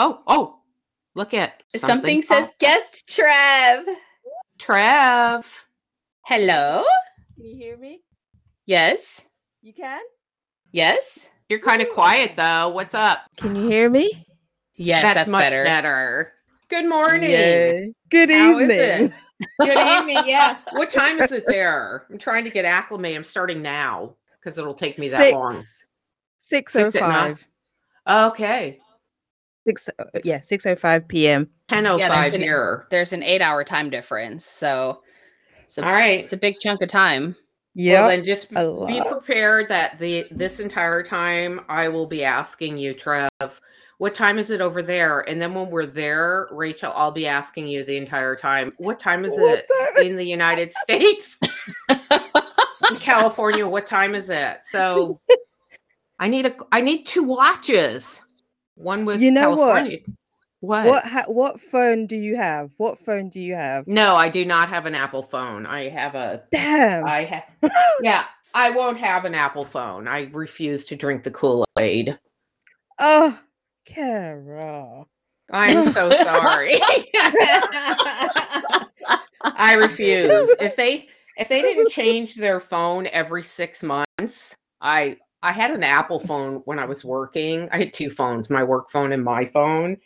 Oh, oh, look at Something, says guest Trev. Trev. Hello? Can you hear me? Yes. You can? Yes. You're kind of quiet though. What's up? Can you hear me? Yes, that's, much better. better. Good morning. Yay. Good How is evening. it? Good evening. Yeah. What time is it there? I'm trying to get acclimated. I'm starting now because it'll take me that Six. long. Six oh Six at night? five. Okay. Six. uh, Yeah, six oh five p.m. 10.05 Yeah, there's an- here. There's an eight hour time difference. So it's a, All right. it's a big chunk of time. Yeah. Well, then just be prepared that the this entire time I will be asking you, Trev, what time is it over there? And then when we're there, Rachel, I'll be asking you the entire time, what time is What it time- in the United States? in California, what time is it? So I need a I need two watches. One with You know what? California. What? What ha- what phone do you have? What phone do you have? No, I do not have an Apple phone. I have a Damn. I have yeah, I won't have an Apple phone. I refuse to drink the Kool-Aid. oh, Kara. I'm so sorry. I refuse. If they if they didn't change their phone every 6 months, I I had an Apple phone when I was working. I had two phones, my work phone and my phone.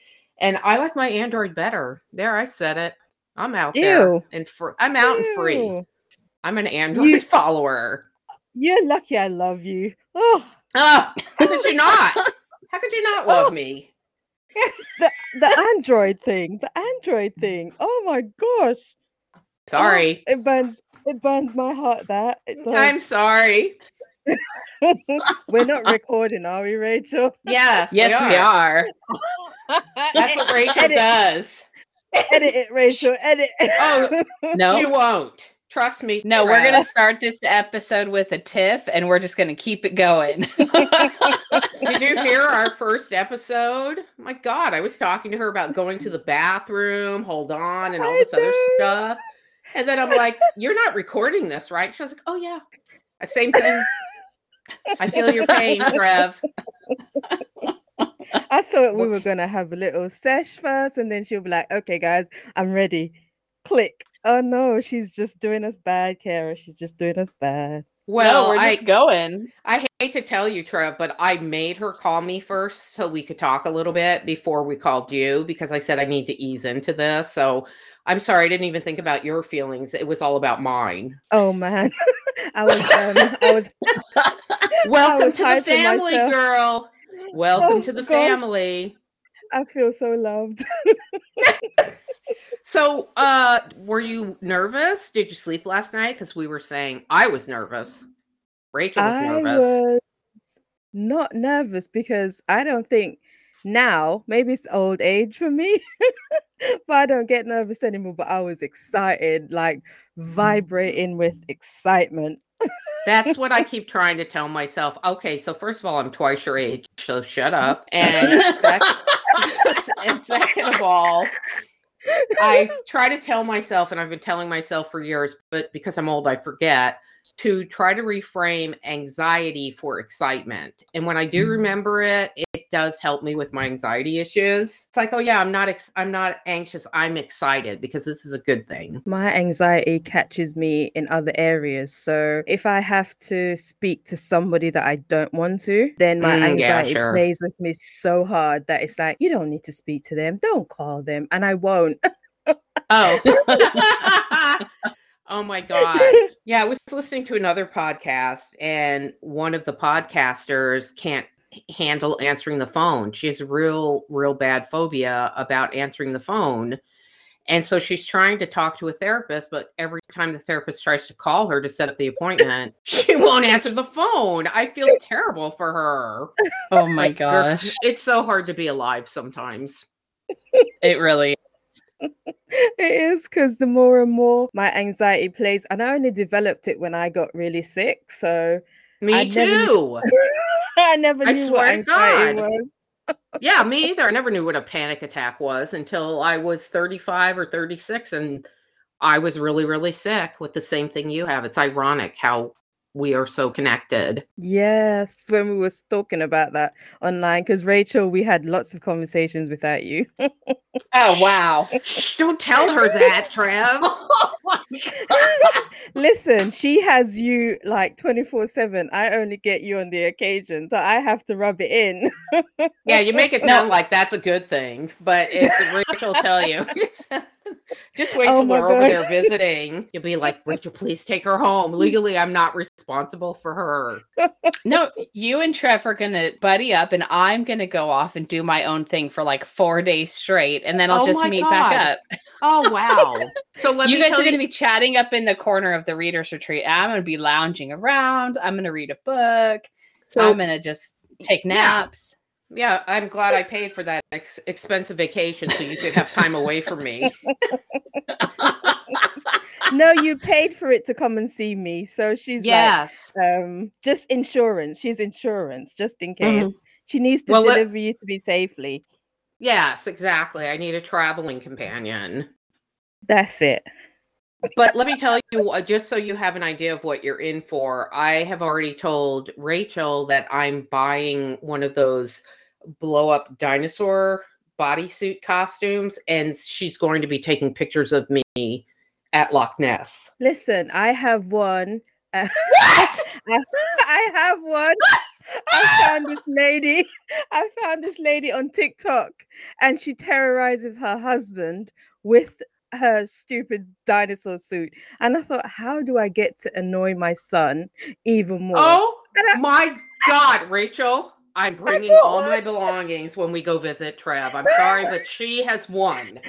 And I like my Android better. There I said it. I'm out there and fr- I'm out and free. I'm an Android You- follower. You're lucky I love you. Oh, Oh, how could you not? How could you not love Oh. me? the the Android thing. The Android thing. Oh my gosh. Oh, Sorry. it burns it burns my heart that. It I'm sorry. We're not recording, are we, Rachel? Yes. Yes, we are. That's what Rachel Edit. does. Edit it, Rachel. Edit. Oh, No. She won't. Trust me. No, we're gonna start this episode with a tiff, and we're just gonna keep it going. Did you hear our first episode? My God, I was talking to her about going to the bathroom, hold on, and all I this other stuff. And then I'm like, You're not recording this, right? She was like, Oh, yeah. Same thing. I feel your pain, Trev. I thought we were gonna have a little sesh first, and then she'll be like, "Okay, guys, I'm ready." Click. Oh no, she's just doing us bad, Kara. She's just doing us bad. Well, no, we're I, just going. I hate to tell you, Trev, but I made her call me first so we could talk a little bit before we called you because I said I need to ease into this. So I'm sorry, I didn't even think about your feelings. It was all about mine. Oh man, I was, um, I was. Welcome was to the family, myself. girl. Welcome Oh, to the gosh. family. I feel so loved. So, uh, were you nervous? Did you sleep last night? Because we were saying I was nervous. Rachel was I nervous. was not nervous because I don't think now, maybe it's old age for me, but I don't get nervous anymore. But I was excited, like vibrating with excitement. That's what I keep trying to tell myself. Okay, so first of all, I'm twice your age, so shut mm-hmm. up. And sec- and second of all, I try to tell myself, and I've been telling myself for years, but because I'm old, I forget to try to reframe anxiety for excitement. And when I do mm-hmm. remember it, it does help me with my anxiety issues. It's like, oh yeah, I'm not ex- I'm not anxious. I'm excited because this is a good thing. My anxiety catches me in other areas. So if I have to speak to somebody that I don't want to, then my Mm, yeah, anxiety sure. plays with me so hard that it's like, you don't need to speak to them. Don't call them. And I won't. Oh. oh my god. Yeah, I was listening to another podcast and one of the podcasters can't handle answering the phone. She has a real, real bad phobia about answering the phone. And so she's trying to talk to a therapist, but every time the therapist tries to call her to set up the appointment, she won't answer the phone. I feel terrible for her. Oh my Like, gosh. It's so hard to be alive sometimes. It really is. it is because the more and more my anxiety plays, and I only developed it when I got really sick. So Me I never too. I never I knew what anxiety God. was. yeah, me either. I never knew what a panic attack was until I was 35 or 36 and I was really, really sick with the same thing you have. It's ironic how we are so connected. Yes, when we were talking about that online, because Rachel, we had lots of conversations without you. Oh wow. Don't tell her that, Trev. Listen, she has you like 24 7. I only get you on the occasion, so I have to rub it in. Yeah, you make it sound like that's a good thing, but it's Rachel tell you. Just wait Oh till my we're over there visiting. You'll be like, Rachel, please take her home. Legally, I'm not responsible for her. No, you and Trev are gonna buddy up, and I'm gonna go off and do my own thing for like four days straight, and then I'll Oh just meet God. back up. Oh wow! So you guys are gonna be chatting up in the corner of the readers retreat. I'm gonna be lounging around. I'm gonna read a book. So I'm gonna just take naps. Yeah, I'm glad I paid for that ex- expensive vacation so you could have time away from me. no, you paid for it to come and see me. So she's yes. like, um, just insurance. She's insurance, just in Mhm. case. She needs to Well, let- deliver you to be safely. Yes, exactly. I need a traveling companion. That's it. But let me tell you, uh, just so you have an idea of what you're in for, I have already told Rachel that I'm buying one of those blow up dinosaur bodysuit costumes, and she's going to be taking pictures of me at Loch Ness. Listen, I have one. uh, I, I have one. I found this lady. I found this lady on TikTok, and she terrorizes her husband with her stupid dinosaur suit. And I thought, how do I get to annoy my son even more? Oh I- my God, Rachel. I'm bringing bought all my one. belongings when we go visit Trev. I'm sorry, but she has won.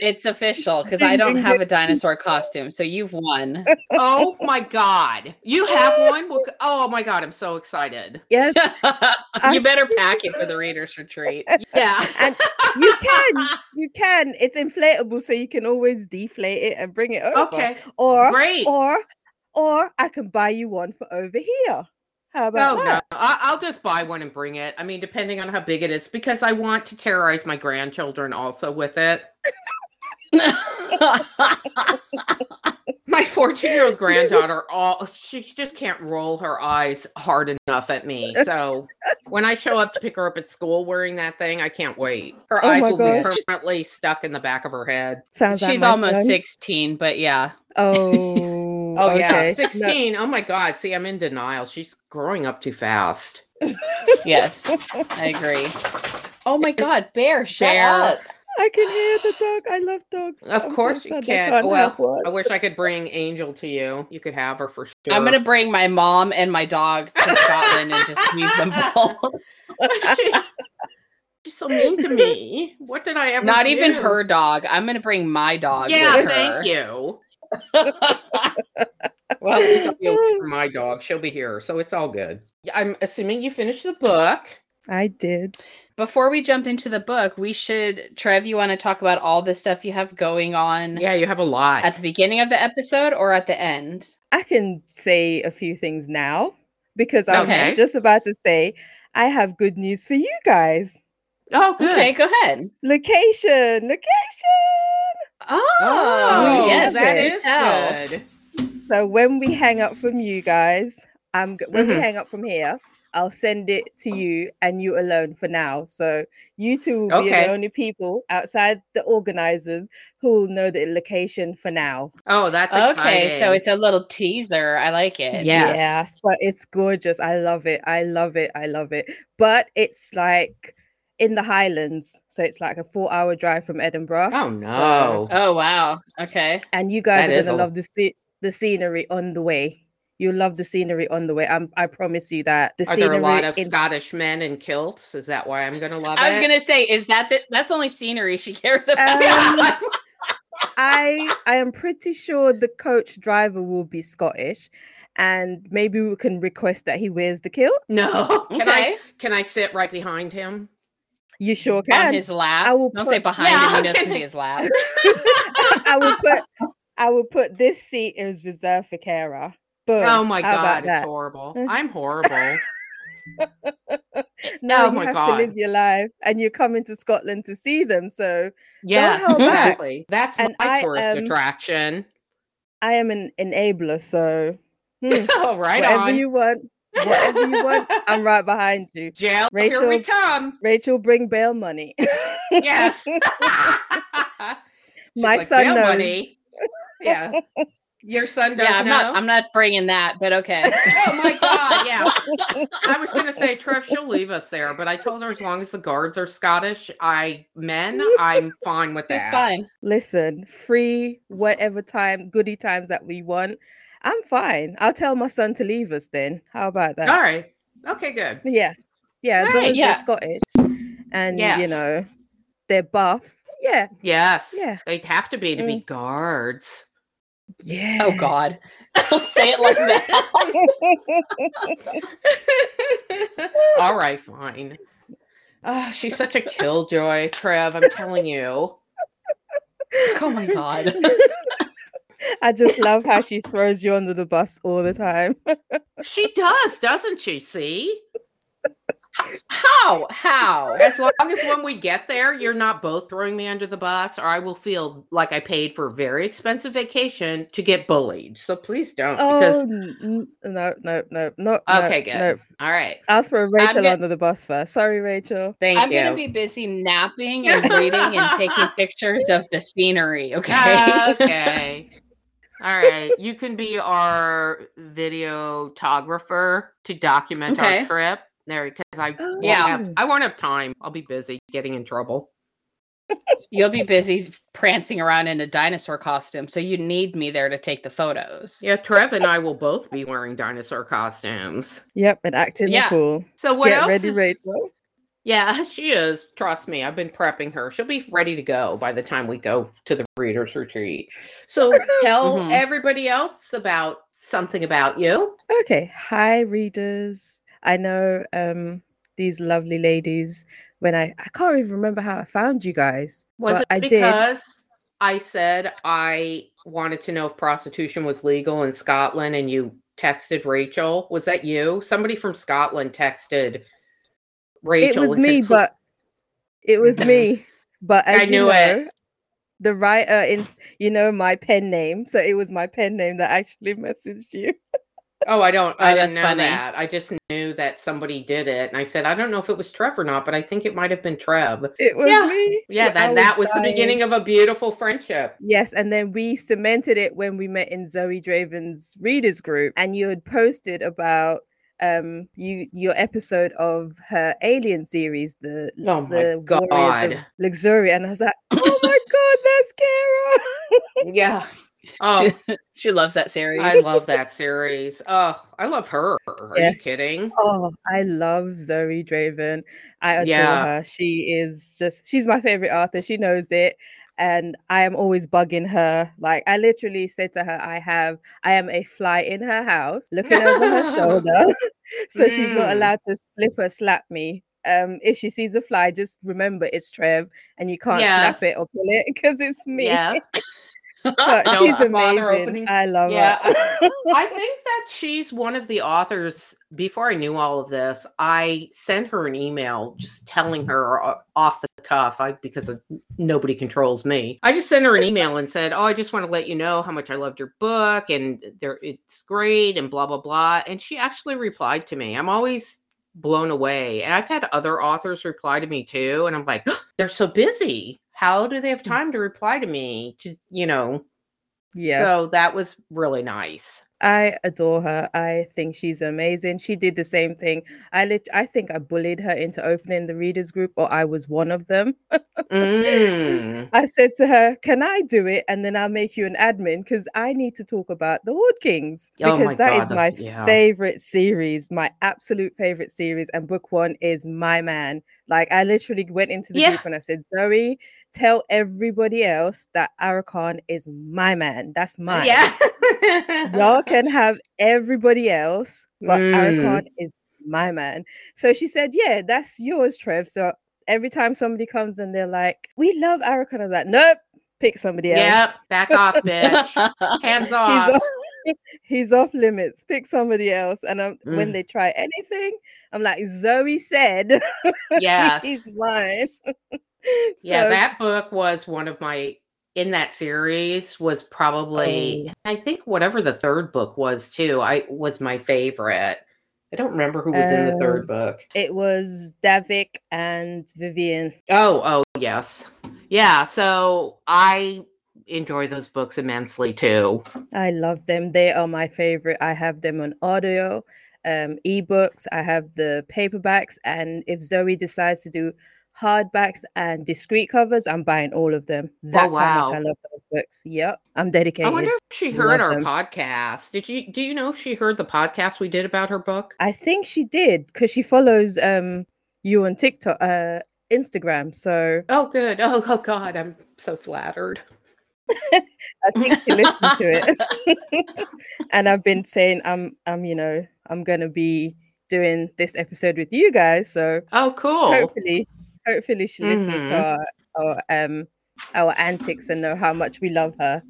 It's official because I don't have a dinosaur costume, so you've won. Oh my God. You have one? Well, c- Oh my God, I'm so excited. yes, you better pack it for the readers retreat. Yeah. And you can, you can. It's inflatable, so you can always deflate it and bring it over. Okay. Or Great. or or I can buy you one for over here. How about Oh no, that? I- I'll just buy one and bring it. I mean, depending on how big it is, because I want to terrorize my grandchildren also with it. My 14 year old granddaughter, all she just can't roll her eyes hard enough at me. So when I show up to pick her up at school wearing that thing, I can't wait. Her Oh eyes my will be permanently stuck in the back of her head. Sounds She's almost son. 16, but yeah. Oh, Oh yeah, okay. No, 16. Oh my god. See, I'm in denial. She's growing up too fast. Yes, I agree. Oh my God, Bear, shut Bear. up. I can hear the dog. I love dogs. Of I'm so course you sad I can. can't Well. I wish I could bring Angel to you. You could have her for sure. I'm gonna bring my mom and my dog to Scotland and just leave them both. she's, she's so mean to me. What did I ever Not even her dog. I'm gonna bring my dog. Yeah, with her. thank you. Well, at least I'll be away for my dog. She'll be here, so it's all good. I'm assuming you finished the book. I did. Before we jump into the book, we should Trev, you want to talk about all the stuff you have going on Yeah, you have a lot. at the beginning of the episode or at the end? I can say a few things now because I Okay. was just about to say I have good news for you guys. oh, good. Okay, go ahead. Location, location. Oh, Oh, yes, that is good good. So when we hang up from you guys, I'm when we Mhm. hang up from here, I'll send it to you and you alone for now. So you two will be the only people outside the organizers who will know the location for now. Oh, that's Okay, so it's a little teaser. I like it. Yes. Yes, but it's gorgeous. I love it. I love it. I love it. But it's like in the Highlands, so it's like a four-hour drive from Edinburgh. Oh no. Oh wow. Okay. and you guys That are gonna a- love the sce- the scenery on the way. you'll love the scenery on the way. I'm, I promise you that. The Are scenery there a lot of in- Scottish men in kilts? Is that why I'm gonna love it? I was gonna say, is that the, that's only scenery she cares about? Um, I I am pretty sure the coach driver will be Scottish, and maybe we can request that he wears the kilt. no. Can I okay, can I sit right behind him? You sure can. on his lap. I will Don't put- say behind Yeah, him. He knows okay. can be his lap. I will put I will put this seat as reserved for Kara. Boom. Oh my How god, it's that? horrible. I'm horrible. Now Oh you have God. to live your life, and you're coming to Scotland to see them. So back. exactly. That's And my I tourist am- attraction. I am an enabler. So hmm, oh, right whatever on. you want, whatever you want, I'm right behind you. Jail, Rachel, here we come. Rachel, bring bail money. Yes. My like, son "Bail knows. money." Yeah. Your son does yeah, I'm know. not. I'm not bringing that, but okay. oh my god, yeah. I was gonna say, Trev, she'll leave us there, but I told her as long as the guards are Scottish, I men, I'm fine with that. It's fine. Listen, free whatever time, goody times that we want. I'm fine. I'll tell my son to leave us then. How about that? All right. Okay, good. Yeah. Yeah, as long Right, as yeah. they're Scottish and you know they're buff. Yeah. Yes. Yeah. They'd have to be to be mm. guards. Yeah. Oh God! Don't say it like that. All right, fine. Ah, she's such a killjoy, Trev. I'm telling you. oh my God! I just love how she throws you under the bus all the time. She does, doesn't she? See? How? How? As long as when we get there, you're not both throwing me under the bus, or I will feel like I paid for a very expensive vacation to get bullied. So please don't, Oh because n- n- no, no, no, no. okay, no, good. No. All right. I'll throw Rachel gonna- under the bus first. Sorry, Rachel. Thank you. I'm gonna be busy napping and reading and taking pictures of the scenery. Okay. Okay. All right. You can be our videographer to document Okay. our trip. There, because I Oh. Yeah. have, I won't have time. I'll be busy getting in trouble. You'll be busy prancing around in a dinosaur costume, so you need me there to take the photos. Yeah, Trev and I will both be wearing dinosaur costumes. Yep, and acting Yeah. the fool. So what Get else? ready, is- Rachel. Yeah, she is. Trust me, I've been prepping her. She'll be ready to go by the time we go to the readers retreat. So tell Mhm. everybody else about something about you. Okay. Hi, readers. I know um these lovely ladies. When I I can't even remember how I found you guys. Was but it I did. because I said I wanted to know if prostitution was legal in Scotland and you texted Rachel? Was that you? Somebody from Scotland texted Rachel. It was and said, me, but it was me. But as I you know, it. the writer in you know my pen name, so it was my pen name that actually messaged you. Oh, I don't. Oh, I didn't know funny. that. I just knew that somebody did it, and I said I don't know if it was Trev or not, but I think it might have been Trev. It was Yeah. me. Yeah, I that that was the beginning of a beautiful friendship. Yes, and then we cemented it when we met in Zoey Draven's readers group, and you had posted about um you your episode of her Alien series, the Oh my the Warriors of God. Luxuria, and I was like, oh my god, that's Kara. Yeah. Oh, She, she loves that series. I love that series. Oh, I love her. Are Yes. you kidding? oh, I love Zoey Draven. I adore Yeah. her. She is just she's my favorite author. She knows it. And I am always bugging her. Like I literally said to her, I have I am a fly in her house, looking over her shoulder. so she's not Mm. allowed to slip or slap me. Um, if she sees a fly, just remember it's Trev and you can't Yes. slap it or kill it because it's me. Yeah. But Don't she's amazing. I love Yeah, her. I think that she's one of the authors. Before I knew all of this, I sent her an email just telling her off the cuff, I because of, nobody controls me. I just sent her an email and said, "Oh, I just want to let you know how much I loved your book and there it's great and blah blah blah." And she actually replied to me. I'm always blown away, and I've had other authors reply to me too, and I'm like, they're so busy. How do they have time to reply to me? To you know, yeah. so that was really nice. I adore her. I think she's amazing. She did the same thing. I lit- I think I bullied her into opening the readers group, or I was one of them. Mm. I said to her, "Can I do it? And then I'll make you an admin because I need to talk about the Horde Kings Oh because my that is God, the- my yeah. favorite series, my absolute favorite series. And book one is my man. Like I literally went into the Yeah. group and I said, Zoey, tell everybody else that Arokan is my man. That's mine. Yeah. Y'all can have everybody else, but Mm. Arokan is my man. So she said, Yeah, that's yours, Trev. So every time somebody comes and they're like, We love Arokan, I'm like, Nope, pick somebody Yep. else. Back off, bitch. Hands He's off. off, he's off limits. Pick somebody else. And um, when Mm. they try anything, I'm like, Zoey said, Yes. he's mine. yeah, that book was one of my in that series was probably Oh. I think whatever the third book was too. I was my favorite. I don't remember who was in the Oh. third book. it was Davik and Vivian. Oh, oh yes. Yeah, so I enjoy those books immensely too. I love them. They are my favorite. I have them on audio, um, ebooks. I have the paperbacks, and if Zoey decides to do hardbacks and discrete covers, I'm buying all of them. That's how much wow. I love those books. Yep, I'm dedicated. I wonder if she heard Love our them. podcast. Did you do you know if she heard the podcast we did about her book? I think she did because she follows um you on TikTok, uh, Instagram. So Oh good. Oh, oh god, I'm so flattered. I think she listened to it. and I've been saying I'm I'm you know I'm gonna be doing this episode with you guys. So Oh cool. hopefully hopefully she listens Mhm. to our, our um our antics and know how much we love her.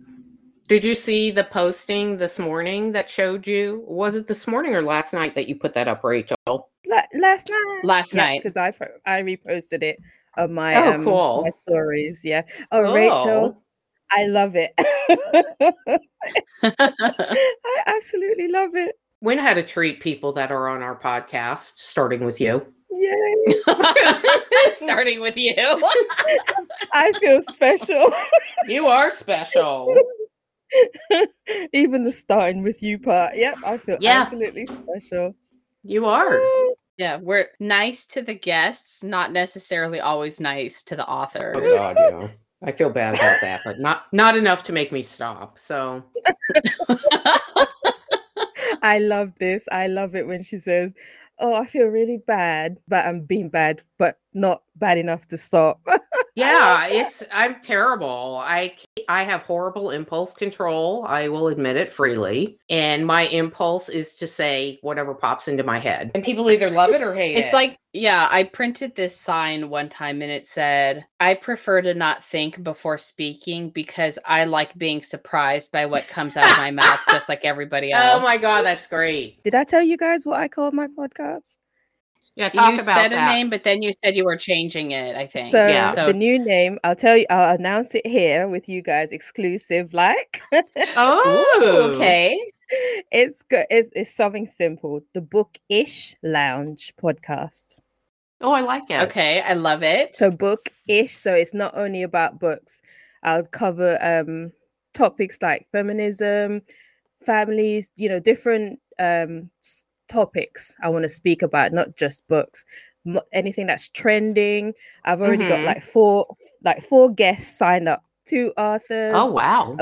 Did you see the posting this morning that showed you? Was it this morning or last night that you put that up, Rachel? La- last night. Last night. because I I reposted it on my Oh, um cool. my stories. Yeah. Oh, Rachel, I love it. I absolutely love it. We know how to treat people that are on our podcast, starting with you. Yay! Starting with you. I feel special. You are special. Even the starting with you part. Yep, I feel Yeah. absolutely special. You are. yeah, we're nice to the guests, not necessarily always nice to the authors. Oh god, yeah. I feel bad about that, but not not enough to make me stop. So I love this. I love it when she says, "Oh, I feel really bad, but I'm being bad, but not bad enough to stop." yeah, it's I'm terrible. I I have horrible impulse control. I will admit it freely, and my impulse is to say whatever pops into my head, and people either love it or hate it. It's like, yeah, I printed this sign one time and it said, I prefer to not think before speaking because I like being surprised by what comes out of my mouth, just like everybody oh else. oh my god, that's great. Did I tell you guys what I called my podcast? Yeah, talk You about said a name, but then you said you were changing it, I think. So Yeah. So the new name, I'll tell you, I'll announce it here with you guys exclusive. Like, Oh, okay. it's good. It's, it's something simple. The Book Ish Lounge podcast. Oh, I like it. Okay, I love it. So book ish. So it's not only about books. I'll cover um topics like feminism, families, you know, different um s- topics I want to speak about, not just books. Anything that's trending. I've already got Mhm. like four like four guests signed up. Two authors, Oh wow.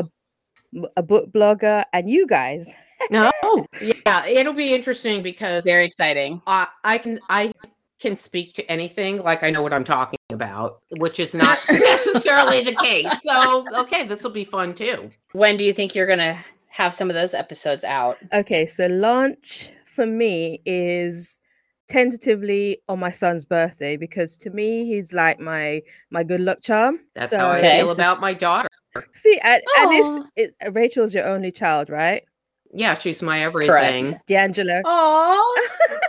a book blogger, and you guys. No. Yeah, it'll be interesting because very exciting. I, I can I can speak to anything like I know what I'm talking about, which is not necessarily the case. So okay, this will be fun too. When do you think you're going to have some of those episodes out? Okay, so launch for me is tentatively on my son's birthday because to me he's like my my good luck charm. That's so how I Okay. feel it's about my daughter. see, and, and it's, it's uh, Rachel's your only child, right? Yeah, she's my everything. Correct. D'Angelo, Oh,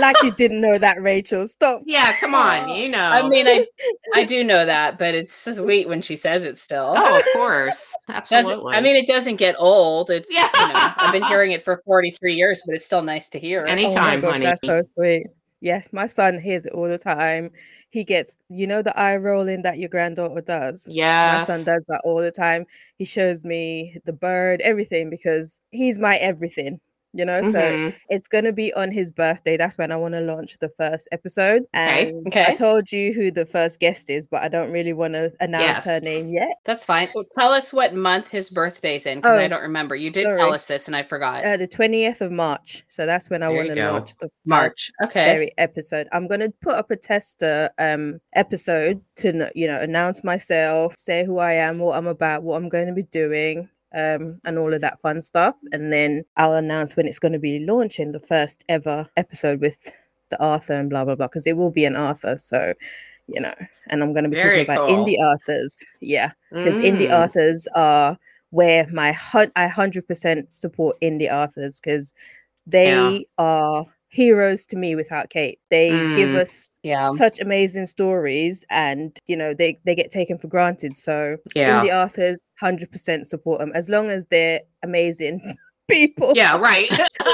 like you didn't know that, Rachel. Stop. Yeah, come on, Oh, you know. I mean, I I do know that, but it's sweet when she says it still. oh, of course, Doesn't- absolutely. I mean, it doesn't get old. It's Yeah. you know, I've been hearing it for 43 years, but it's still nice to hear. Any- Oh my Anytime, gosh, honey. that's so sweet. Yes, my son hears it all the time. He gets, you know, the eye rolling that your granddaughter does. Yeah. My son does that all the time. He shows me the bird, everything, because he's my everything you know so Mhm. it's going to be on his birthday that's when i want to launch the first episode Okay, and okay. i told you who the first guest is but i don't really want to announce her name yet That's fine. Well, Tell us what month his birthday's in because I Oh, don't remember. You did sorry. tell us this and I forgot. uh, the 20th of march so that's when i want to launch the first March. Okay. very episode i'm going to put up a tester um episode to you know announce myself say who i am what i'm about what i'm going to be doing um and all of that fun stuff and then i'll announce when it's going to be launching the first ever episode with the arthur and blah blah blah because it will be an arthur so you know and i'm going to be Very talking about cool. indie authors yeah because indie Mm. authors are where my I hundred percent support indie authors because they are heroes to me without Kate. They give Mm. us Yeah. such amazing stories, and you know they they get taken for granted. So Yeah. indie authors hundred percent support them as long as they're amazing people. Yeah, right.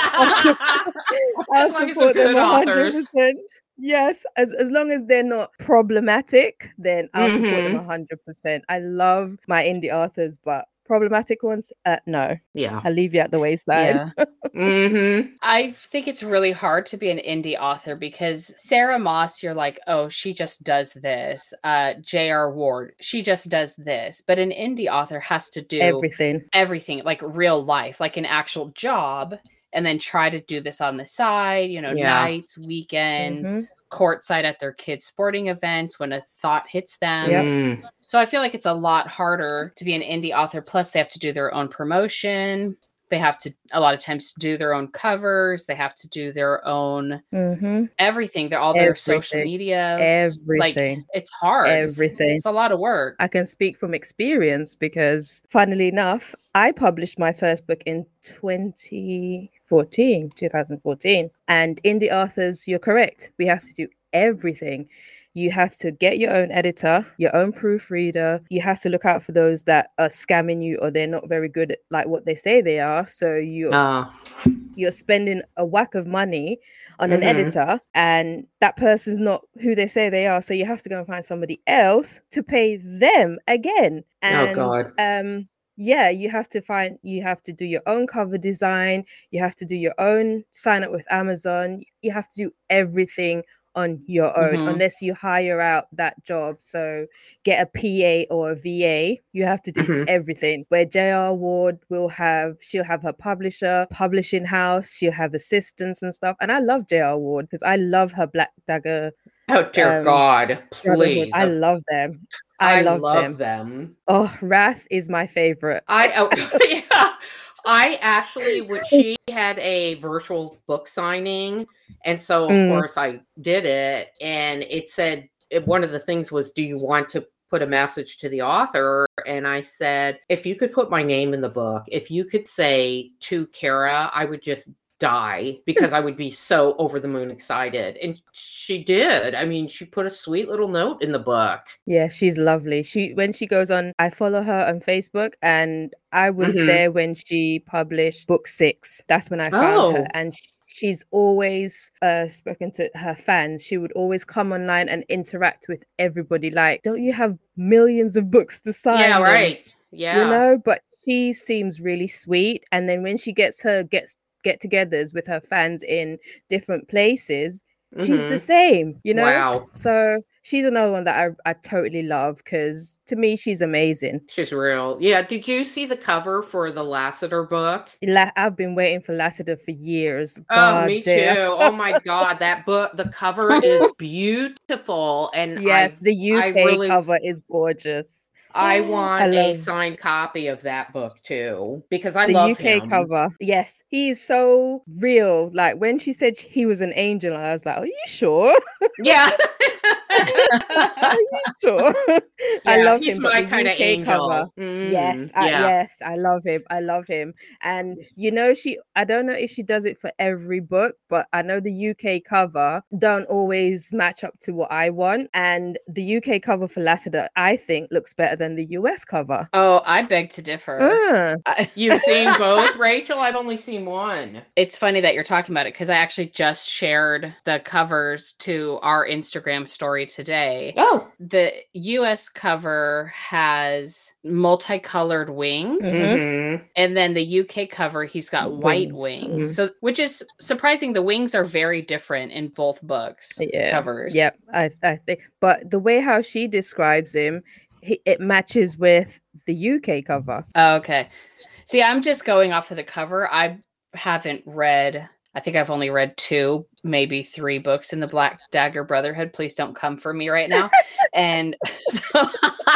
I'll support them good hundred authors. percent. Yes, as as long as they're not problematic, then I'll support them Mhm. hundred percent. I love my indie authors, but problematic ones, uh, no. Yeah. I'll leave you at the wayside. Yeah. mm-hmm. I think it's really hard to be an indie author because Sarah Maas, you're like, oh, she just does this. Uh, J.R. Ward, she just does this. But an indie author has to do Everything. everything like real life, like an actual job, and then try to do this on the side, you know, Yeah. nights, weekends, courtside at their kids' sporting events when a thought hits them. Yep. Mm. So I feel like it's a lot harder to be an indie author. Plus, they have to do their own promotion. They have to, a lot of times, do their own covers. They have to do their own Mm-hmm. everything. They're all their social media. Everything. It's hard. Everything. It's, a lot of work. I can speak from experience because, funnily enough, I published my first book in 2014, 2014. And indie authors, you're correct. We have to do everything. You have to get your own editor, your own proofreader. You have to look out for those that are scamming you or they're not very good at like what they say they are. So you Oh, you're spending a whack of money on an Mhm. editor and that person's not who they say they are so you have to go and find somebody else to pay them again oh God. um yeah you have to find you have to do your own cover design you have to do your own sign up with amazon you have to do everything on your own Mhm. unless you hire out that job so get a pa or a va you have to do Mhm. everything where jr ward will have she'll have her publisher publishing house she'll have assistants and stuff and i love jr ward because i love her black dagger Oh dear um, God. Please. i love them i, love, them them. oh wrath is my favorite I oh, yeah. I actually when she had a virtual book signing, and so of Mm. course I did it, and it said it, one of the things was, "Do you want to put a message to the author?" And I said, "If you could put my name in the book, if you could say to Kara, I would just." Die because I would be so over the moon excited. And she did. I mean, she put a sweet little note in the book. Yeah, she's lovely. She when she goes on, I follow her on Facebook, and I was Mhm. there when she published book six. That's when I found her, Oh. and sh- she's always uh spoken to her fans. She would always come online and interact with everybody. Like, don't you have millions of books to sign? yeah, and, right. Yeah. You know, but she seems really sweet, and then when she gets her gets get-togethers with her fans in different places, she's the Mhm. same. You know. Wow. So she's another one that I, I totally love because to me she's amazing. She's real. Yeah. Did you see the cover for the Lassiter book? La- I've been waiting for Lassiter for years. Oh, God me damn. too. Oh my god, that book. The cover is beautiful, and Yes, the UK I really- cover is gorgeous. I, I I want a signed copy of that book too because I the love UK him. cover. Yes, he is so real. Like when she said he was an angel, I was like, Are you sure? Yeah. Are you sure? I I Yeah, love he's him, my kind of UK angel. cover- yes, Mm, I, yeah. yes, I love him. I love him. And you know, she I don't know if she does it for every book, but I know the UK cover don't always match up to what I want. And the UK cover for Lassiter, I think, looks better than the US cover. Oh, I beg to differ. I- You've seen both, Rachel? I've only seen one. it's funny that you're talking about it because I actually just shared the covers to our Instagram story today. Oh. The US cover has multicolored wings. Mhm. Mhm. And then the UK cover, he's got white Wings, wings. mhm. So, which is surprising. The wings are very different in both books yeah. covers. Yep, I, I think. But the way how she describes him, he, it matches with the UK cover. Oh, okay. See, I'm just going off of the cover. I haven't read. I think I've only read two, maybe three books in the Black Dagger Brotherhood. Please don't come for me right now. and so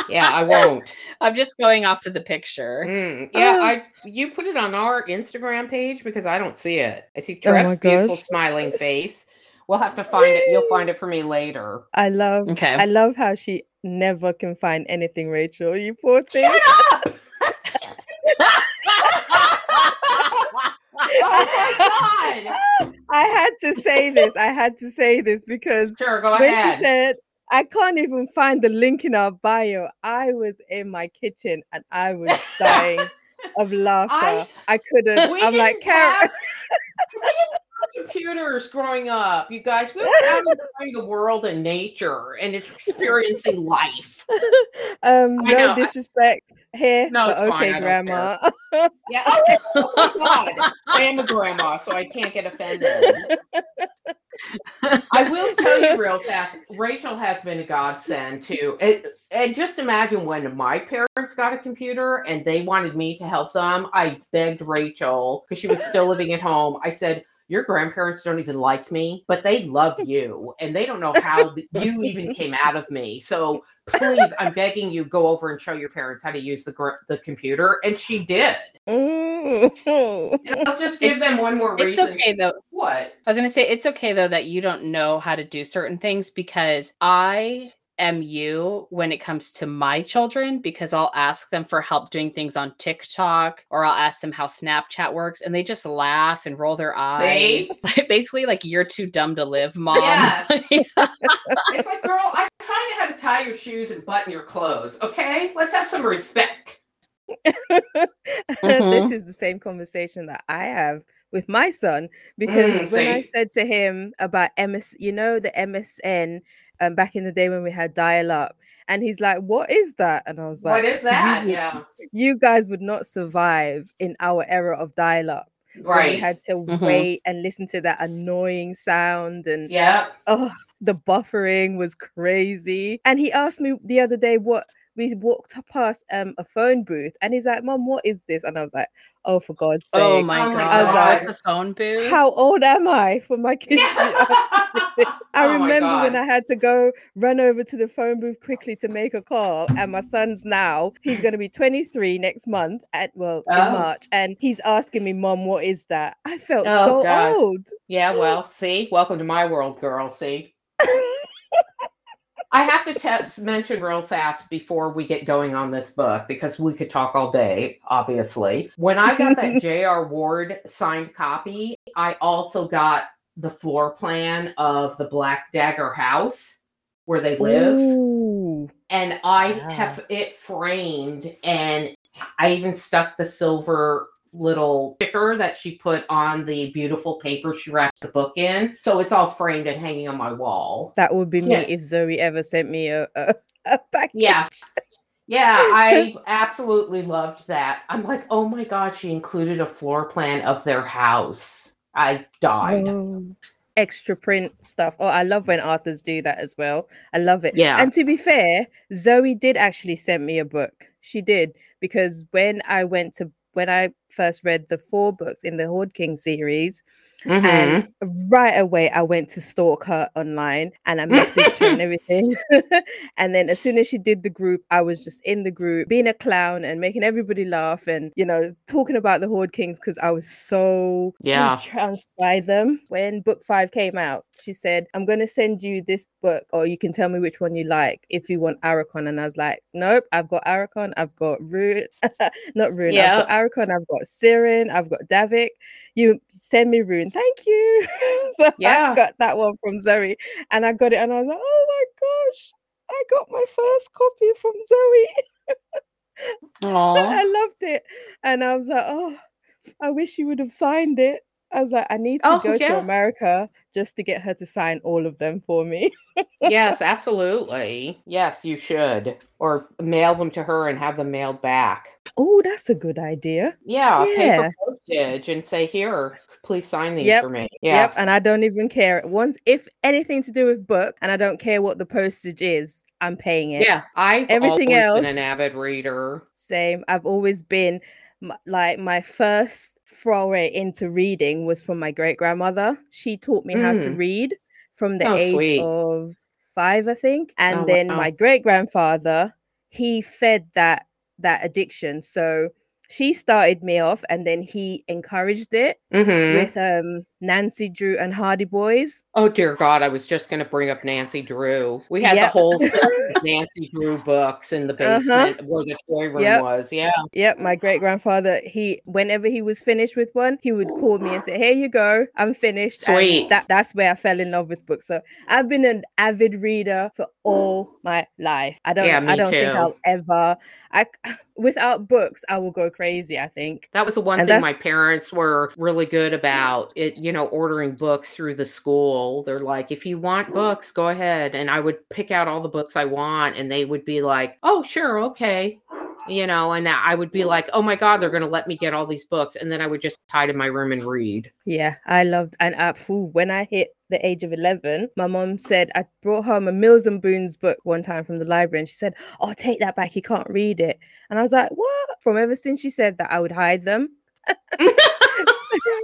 Yeah, I won't. I'm just going off of the picture. Mm, yeah, Oh. I you put it on our Instagram page because I don't see it. I see Oh Trev's my beautiful smiling face. We'll have to find it. You'll find it for me later. I love Okay. I love how she never can find anything, Rachel. You poor thing. Shut up! oh my god! I had to say this. I had to say this because Sure, when ahead. she said, I can't even find the link in our bio, I was in my kitchen and I was dying of laughter. I- I, couldn't. I'm like, Karen. have- we didn't have computers growing up, you guys. We were out enjoying the world and nature and it's experiencing life. um, I no know, disrespect here. No, it's fine, okay, don't grandma. Yeah. Oh, my God. I am a grandma, so I can't get offended. I will tell you real fast. Rachel has been a godsend too. And, and just imagine when my parents got a computer and they wanted me to help them. I begged Rachel because she was still living at home. I said, "Your grandparents don't even like me, but they love you, and they don't know how you even came out of me. So please, I'm begging you, go over and show your parents how to use the gr- the computer." And she did. Mm. And I'll just give them one more It's okay though. What? I was going to say it's okay though that you don't know how to do certain things because I am you when it comes to my children because I'll ask them for help doing things on TikTok or I'll ask them how Snapchat works and they just laugh and roll their eyes. Basically like you're too dumb to live, mom. Yes. It's like, girl, I'm telling you how to tie your shoes and button your clothes. Okay, let's have some respect. this is the same conversation that I have with my son because Mm, when I said to him about MS, you know, the MSN um, back in the day when we had dial up, and he's like, What is that? And I was like, what is that? you, Yeah, you guys would not survive in our era of dial up. Right. we had to Mhm. wait and listen to that annoying sound and Yeah. oh the buffering was crazy and he asked me the other day what we walked past um a phone booth and he's like mom what is this and i was like oh for god's sake oh my Oh god. I was like, the phone booth. how old am i for my kids to be this? i Oh remember when i had to go run over to the phone booth quickly to make a call and my son's now he's going to be 23 next month at well Oh. in march and he's asking me mom what is that i felt Oh, so God. old Yeah, well, see, welcome to my world, girl. See, I have to te- mention real fast before we get going on this book because we could talk all day, obviously. When I got that J.R. Ward signed copy, I also got the floor plan of the Black Dagger house where they live. Ooh. and I Wow. have it framed, and I even stuck the silver little sticker that she put on the beautiful paper she wrapped the book in. So it's all framed and hanging on my wall. That would be me if Zoey ever sent me a, a, a package. Yeah. Yeah, I absolutely loved that. I'm like, oh my god, she included a floor plan of their house. I died. Oh, extra print stuff. Oh, I love when authors do that as well. I love it. Yeah. And to be fair, Zoey did actually send me a book. She did because when I went to when I first read the four books in the Horde King series. Mhm. And right away, I went to stalk her online and I messaged her and everything. and then as soon as she did the group, I was just in the group being a clown and making everybody laugh and, you know, talking about the Horde Kings because I was so Yeah. entranced by them. When book five came out, she said, I'm going to send you this book or you can tell me which one you like if you want Arokan. And I was like, nope, I've got Arokan, I've got Rune, not Rune, Yeah. I've got Arokan, I've got Sirin, I've got Davik. You send me rune. Thank you. So Yeah. i got that one from zoey and i got it and i was like oh my gosh i got my first copy from zoey. I loved it. And i was like oh i wish you would have signed it i was like i need to Oh, go to america just to get her to sign all of them for me yes, absolutely. Yes, you should. Or mail them to her and have them mailed back. oh that's a good idea Yeah, pay for postage and say, here, please sign these Yep. for me. Yeah. Yep, and I don't even care. Once if anything to do with book, and I don't care what the postage is, I'm paying it. Yeah. I've Everything always been else- an avid reader. Same. I've always been like my first foray into reading was from my great grandmother. She taught me how to Mm. read from the Oh, age sweet. of five, I think. And Oh, then wow. my great grandfather, he fed that that addiction. So she started me off, and then he encouraged it hmm with um Nancy Drew and Hardy Boys. Oh dear God, I was just going to bring up Nancy Drew. We had the whole set of Nancy Drew books in the Uh-huh. basement where the toy room Yep. was. Yeah. Yep, my great grandfather, he whenever he was finished with one, he would call me and say, Here you go, I'm finished. And Sweet. that, that's where I fell in love with books. So I've been an avid reader for all my life. I don't Yeah, I don't think. I'll ever I without books, I will go crazy, I think. That was the one And thing that's- my parents were really good about. It, you know, ordering books through the school. They're like, if you want books, go ahead. And I would pick out all the books I want, and they would be like, oh, sure, okay. You know, and I would be like, oh my God, they're going to let me get all these books. And then I would just hide in my room and read. Yeah, I loved and uh, when I hit the age of 11, my mom said I brought home a Mills and Boons book one time from the library and she said, Oh, take that back, you can't read it. And I was like, What? From ever since she said that, I would hide them.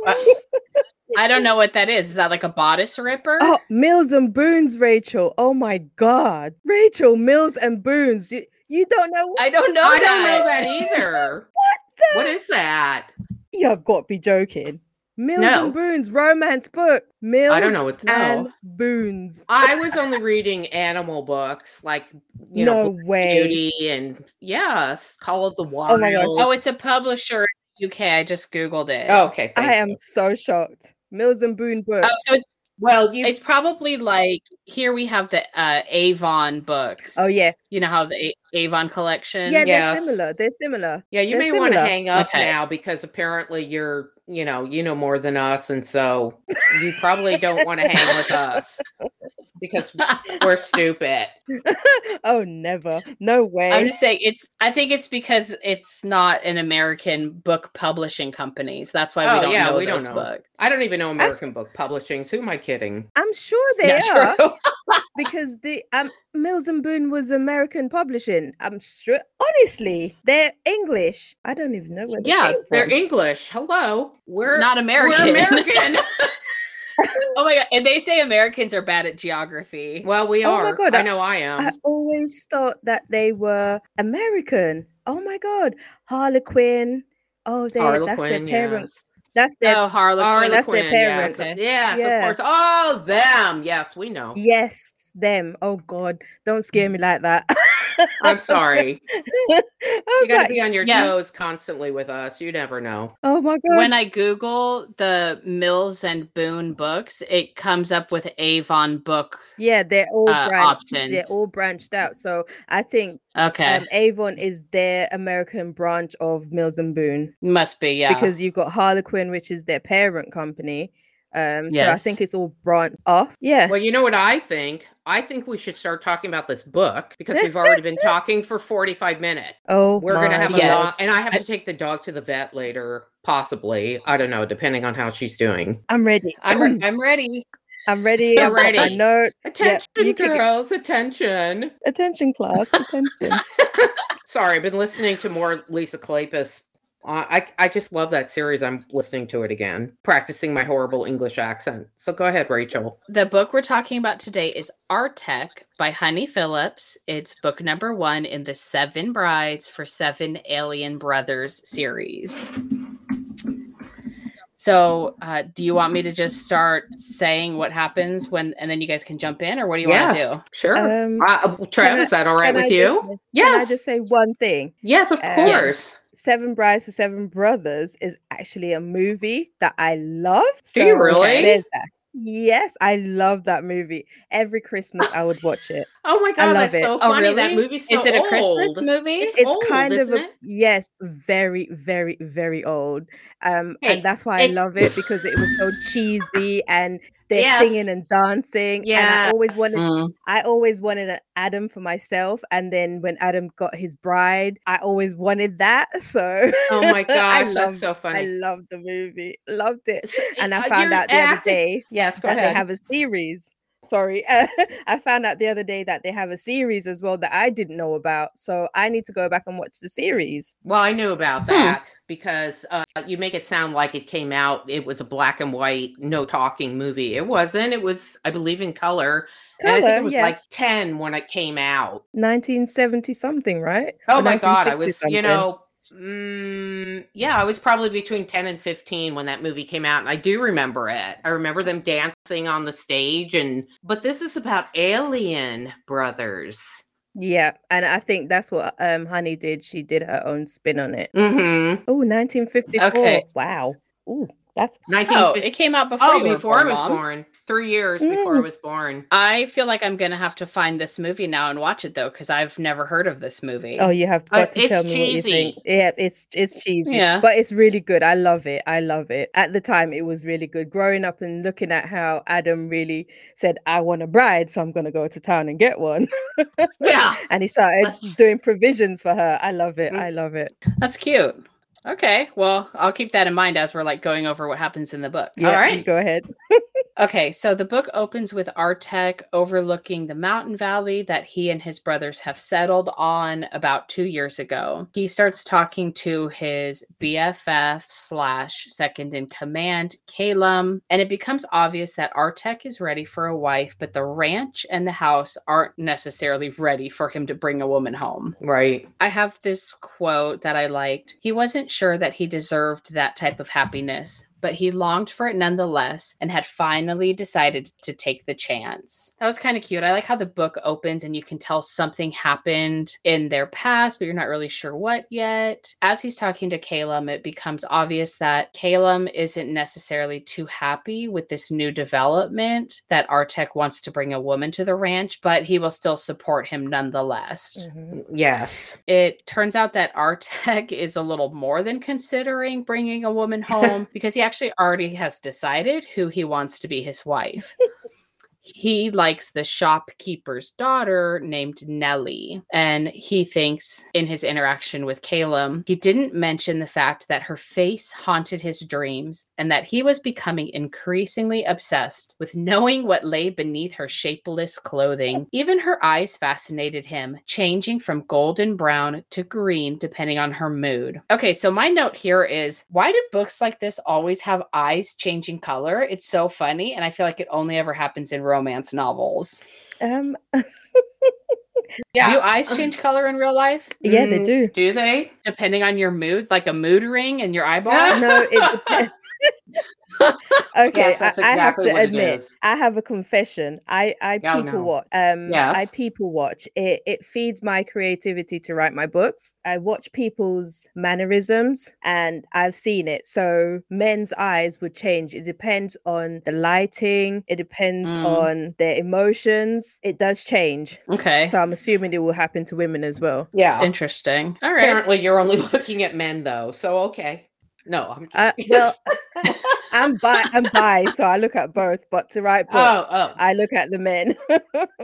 I don't know what that is. Is that like a bodice ripper? oh, Mills and Boons, Rachel. Oh my God. Rachel, Mills and Boons. You, you don't know I don't know. I don't that. know that either. What? The- what is that? You've got to be joking. Mills No. and Boons, romance book. Mills I don't know what and no. Boons. I was only reading animal books like you know no Black way. Beauty and yes, Call of the Wild. Oh my gosh. Oh, it's a publisher in UK. I just googled it. Oh, okay. I thank am you. so shocked. Mills and Boon book. Oh, so it's, Well, you it's probably like here we have the uh, Avon books. Oh yeah, You know how the A- Avon collection. yeah, yes. they're similar. They're similar. yeah, you they're may want to hang up Okay. now because apparently you're you know you know more than us, and so you probably don't want to hang with us because we're stupid. oh, never. No way. I'm just saying it's. I think it's because it's not an American book publishing company. So that's why we Oh, don't yeah, know we don't those know. books. I don't even know American book publishing. So who am I kidding? I'm sure they Yeah, are because the um Mills and Boon was American publishing. I'm sure. Honestly, they're English. I don't even know where. They Yeah, came They're. English. Hello, we're not American. We're American. oh my god! And they say Americans are bad at geography. well, we are. Oh my. God, I I- know I am. I always thought that they were American. Oh my god, Harlequin. Oh, they that's their Harlequin, parent. yes. That's their oh, Harlequin. that's their parents. Yes, Okay. yes Yeah. of course. Oh, them. Yes, we know. yes, them. Oh god, don't scare me like that. I'm sorry. You got to like, be on your Yeah. toes constantly with us. You never know. oh my god. when I Google the Mills and Boon books, it comes up with Avon book. yeah, they're all uh, branched. They're all branched out. So I think Okay, um, Avon is their American branch of Mills and Boon must be yeah. because you've got Harlequin, which is their parent company. Um, so I think it's all branched off. Yeah. Well, you know what I think? I think we should start talking about this book because we've already been talking for 45 minutes. Oh, We're going to my have a Yes. long, and I have to take the dog to the vet later, possibly. I don't know, depending on how she's doing. I'm ready. I'm re- I'm ready. I'm ready. I'm I've got my ready. Attention, can- girls, attention. Attention, class. Attention. Sorry, I've been listening to more Lisa Kleypas I I just love that series. I'm listening to it again, practicing my horrible English accent. So go ahead, Rachel. The book we're talking about today is Artek by Honey Phillips. It's book number one in the Seven Brides for Seven Alien Brothers series. So, uh, do you want me to just start saying what happens when, and then you guys can jump in, or what do you want to do? Sure. Um, uh, Trev, can is that all right Can I with just- you? Can I just say one thing? Yes, of Uh, course. Yes. Seven Brides for Seven Brothers is actually a movie that I love. Do you really? Yes, I love that movie. Every Christmas I would watch it. Oh my god, I love that's it. so Oh, funny. That really? movie's so is it a Christmas movie? It's It's old, kind of isn't a it? yes, very, very, very old. Um, Hey, and that's why it- I love it because it was so cheesy and they're Yes. singing and dancing. And I always wanted Mm. I always wanted an Adam for myself. And then when Adam got his bride, I always wanted that. So Oh my god, I gosh, love that's so I funny. loved the movie. Loved it. So, And I uh, found out the other day Yes, go that ahead. they have a series. Sorry. I found out the other day that they have a series as well that I didn't know about. So I need to go back and watch the series. Well, I knew about Hmm. that because uh, you make it sound like it came out. It was a black and white, no talking movie. It wasn't. It was, I believe, in color. and I think it was yeah. like ten when it came out. 1970 something, right? Oh Or my god, I 1960 was, you know, mm, yeah, I was probably between ten and fifteen when that movie came out, and I do remember it. I remember them dancing on the stage, and but this is about alien brothers. Yeah, and I think that's what um Honey did. She did her own spin on it. Mm-hmm. Oh, 1954. Okay. Wow. Ooh, that's Nineteen. Oh, it came out before. oh, you were before I was Mom. born. Three years before I Mm. was born. I feel like I'm gonna have to find this movie now and watch it though, because I've never heard of this movie. Oh, you have Uh, got to tell me what you think. Yeah, it's it's cheesy. Yeah. But it's really good. I love it. I love it. At the time it was really good. Growing up and looking at how Adam really said, I want a bride, so I'm gonna go to town and get one. Yeah. and he started That's- doing provisions for her. I love it. Mm. I love it. That's cute. Okay, well, I'll keep that in mind as we're like going over what happens in the book. Yeah, you right. go ahead. Okay, so the book opens with Artek overlooking the mountain valley that he and his brothers have settled on about two years ago. He starts talking to his BFF slash second in command, Calum, and it becomes obvious that Artek is ready for a wife, but the ranch and the house aren't necessarily ready for him to bring a woman home. Right. I have this quote that I liked. He wasn't sure that he deserved that type of happiness, but he longed for it nonetheless and had finally decided to take the chance. That was kind of cute. I like how the book opens and you can tell something happened in their past, but you're not really sure what yet. As he's talking to Calum, it becomes obvious that Calum isn't necessarily too happy with this new development that Artek wants to bring a woman to the ranch, but he will still support him nonetheless Mhm. Yes. it turns out that Artek is a little more than considering bringing a woman home because he actually already has decided who he wants to be his wife. he likes the shopkeeper's daughter named Nellie, and he thinks in his interaction with Calum, he didn't mention the fact that her face haunted his dreams and that he was becoming increasingly obsessed with knowing what lay beneath her shapeless clothing. Even her eyes fascinated him, changing from golden brown to green depending on her mood. Okay, so my note here is why do books like this always have eyes changing color? It's so funny, and I feel like it only ever happens in romance novels. Um Yeah. Do eyes change color in real life? yeah, they Mm, do. Do they? Depending on your mood, like a mood ring in your eyeball? No, it depends. okay, Yes, that's I, I have to admit. I have a confession. I I Oh, people no. watch. Um, I people watch. It it feeds my creativity to write my books. I watch people's mannerisms, and I've seen it. So men's eyes would change. It depends on the lighting. It depends Mm. on their emotions. It does change. Okay. So I'm assuming it will happen to women as well. Yeah. Interesting. All right. Apparently, you're only looking at men, though. So okay. No, I'm. Uh, well, I'm bi. I'm bi, so I look at both. But to write books, oh, oh, I look at the men.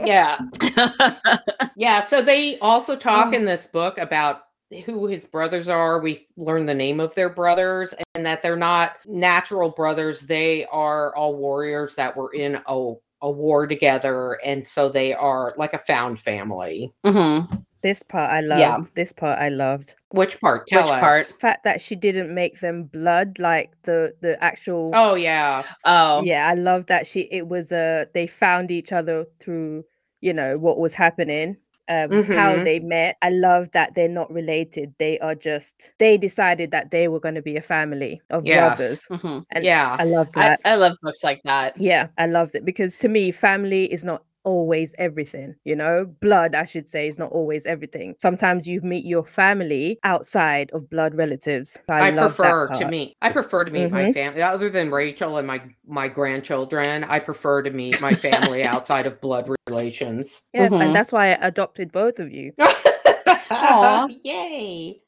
yeah, yeah. So they also talk Mm. in this book about who his brothers are. We learn the name of their brothers, and that they're not natural brothers. They are all warriors that were in a a war together, and so they are like a found family. hmm This part I loved. Yeah. This part I loved. Which part? Tell Which us. part? The fact that she didn't make them blood like the the actual Oh yeah. Oh, yeah i love that she it was uh they found each other through you know what was happening um how Mhm. they met i love that they're not related they are just they decided that they were going to be a family of Yes. brothers mhm. and yeah. i love I, that I love books like that. yeah i loved it because to me family is not always everything you know blood i should say is not always everything sometimes you meet your family outside of blood relatives i, I, love that prefer to part. meet. I prefer to meet my Mhm. family, other than Rachel and my my grandchildren. I prefer to meet my family outside of blood relations. yeah Mhm. and that's why i adopted both of you Aw. Yay!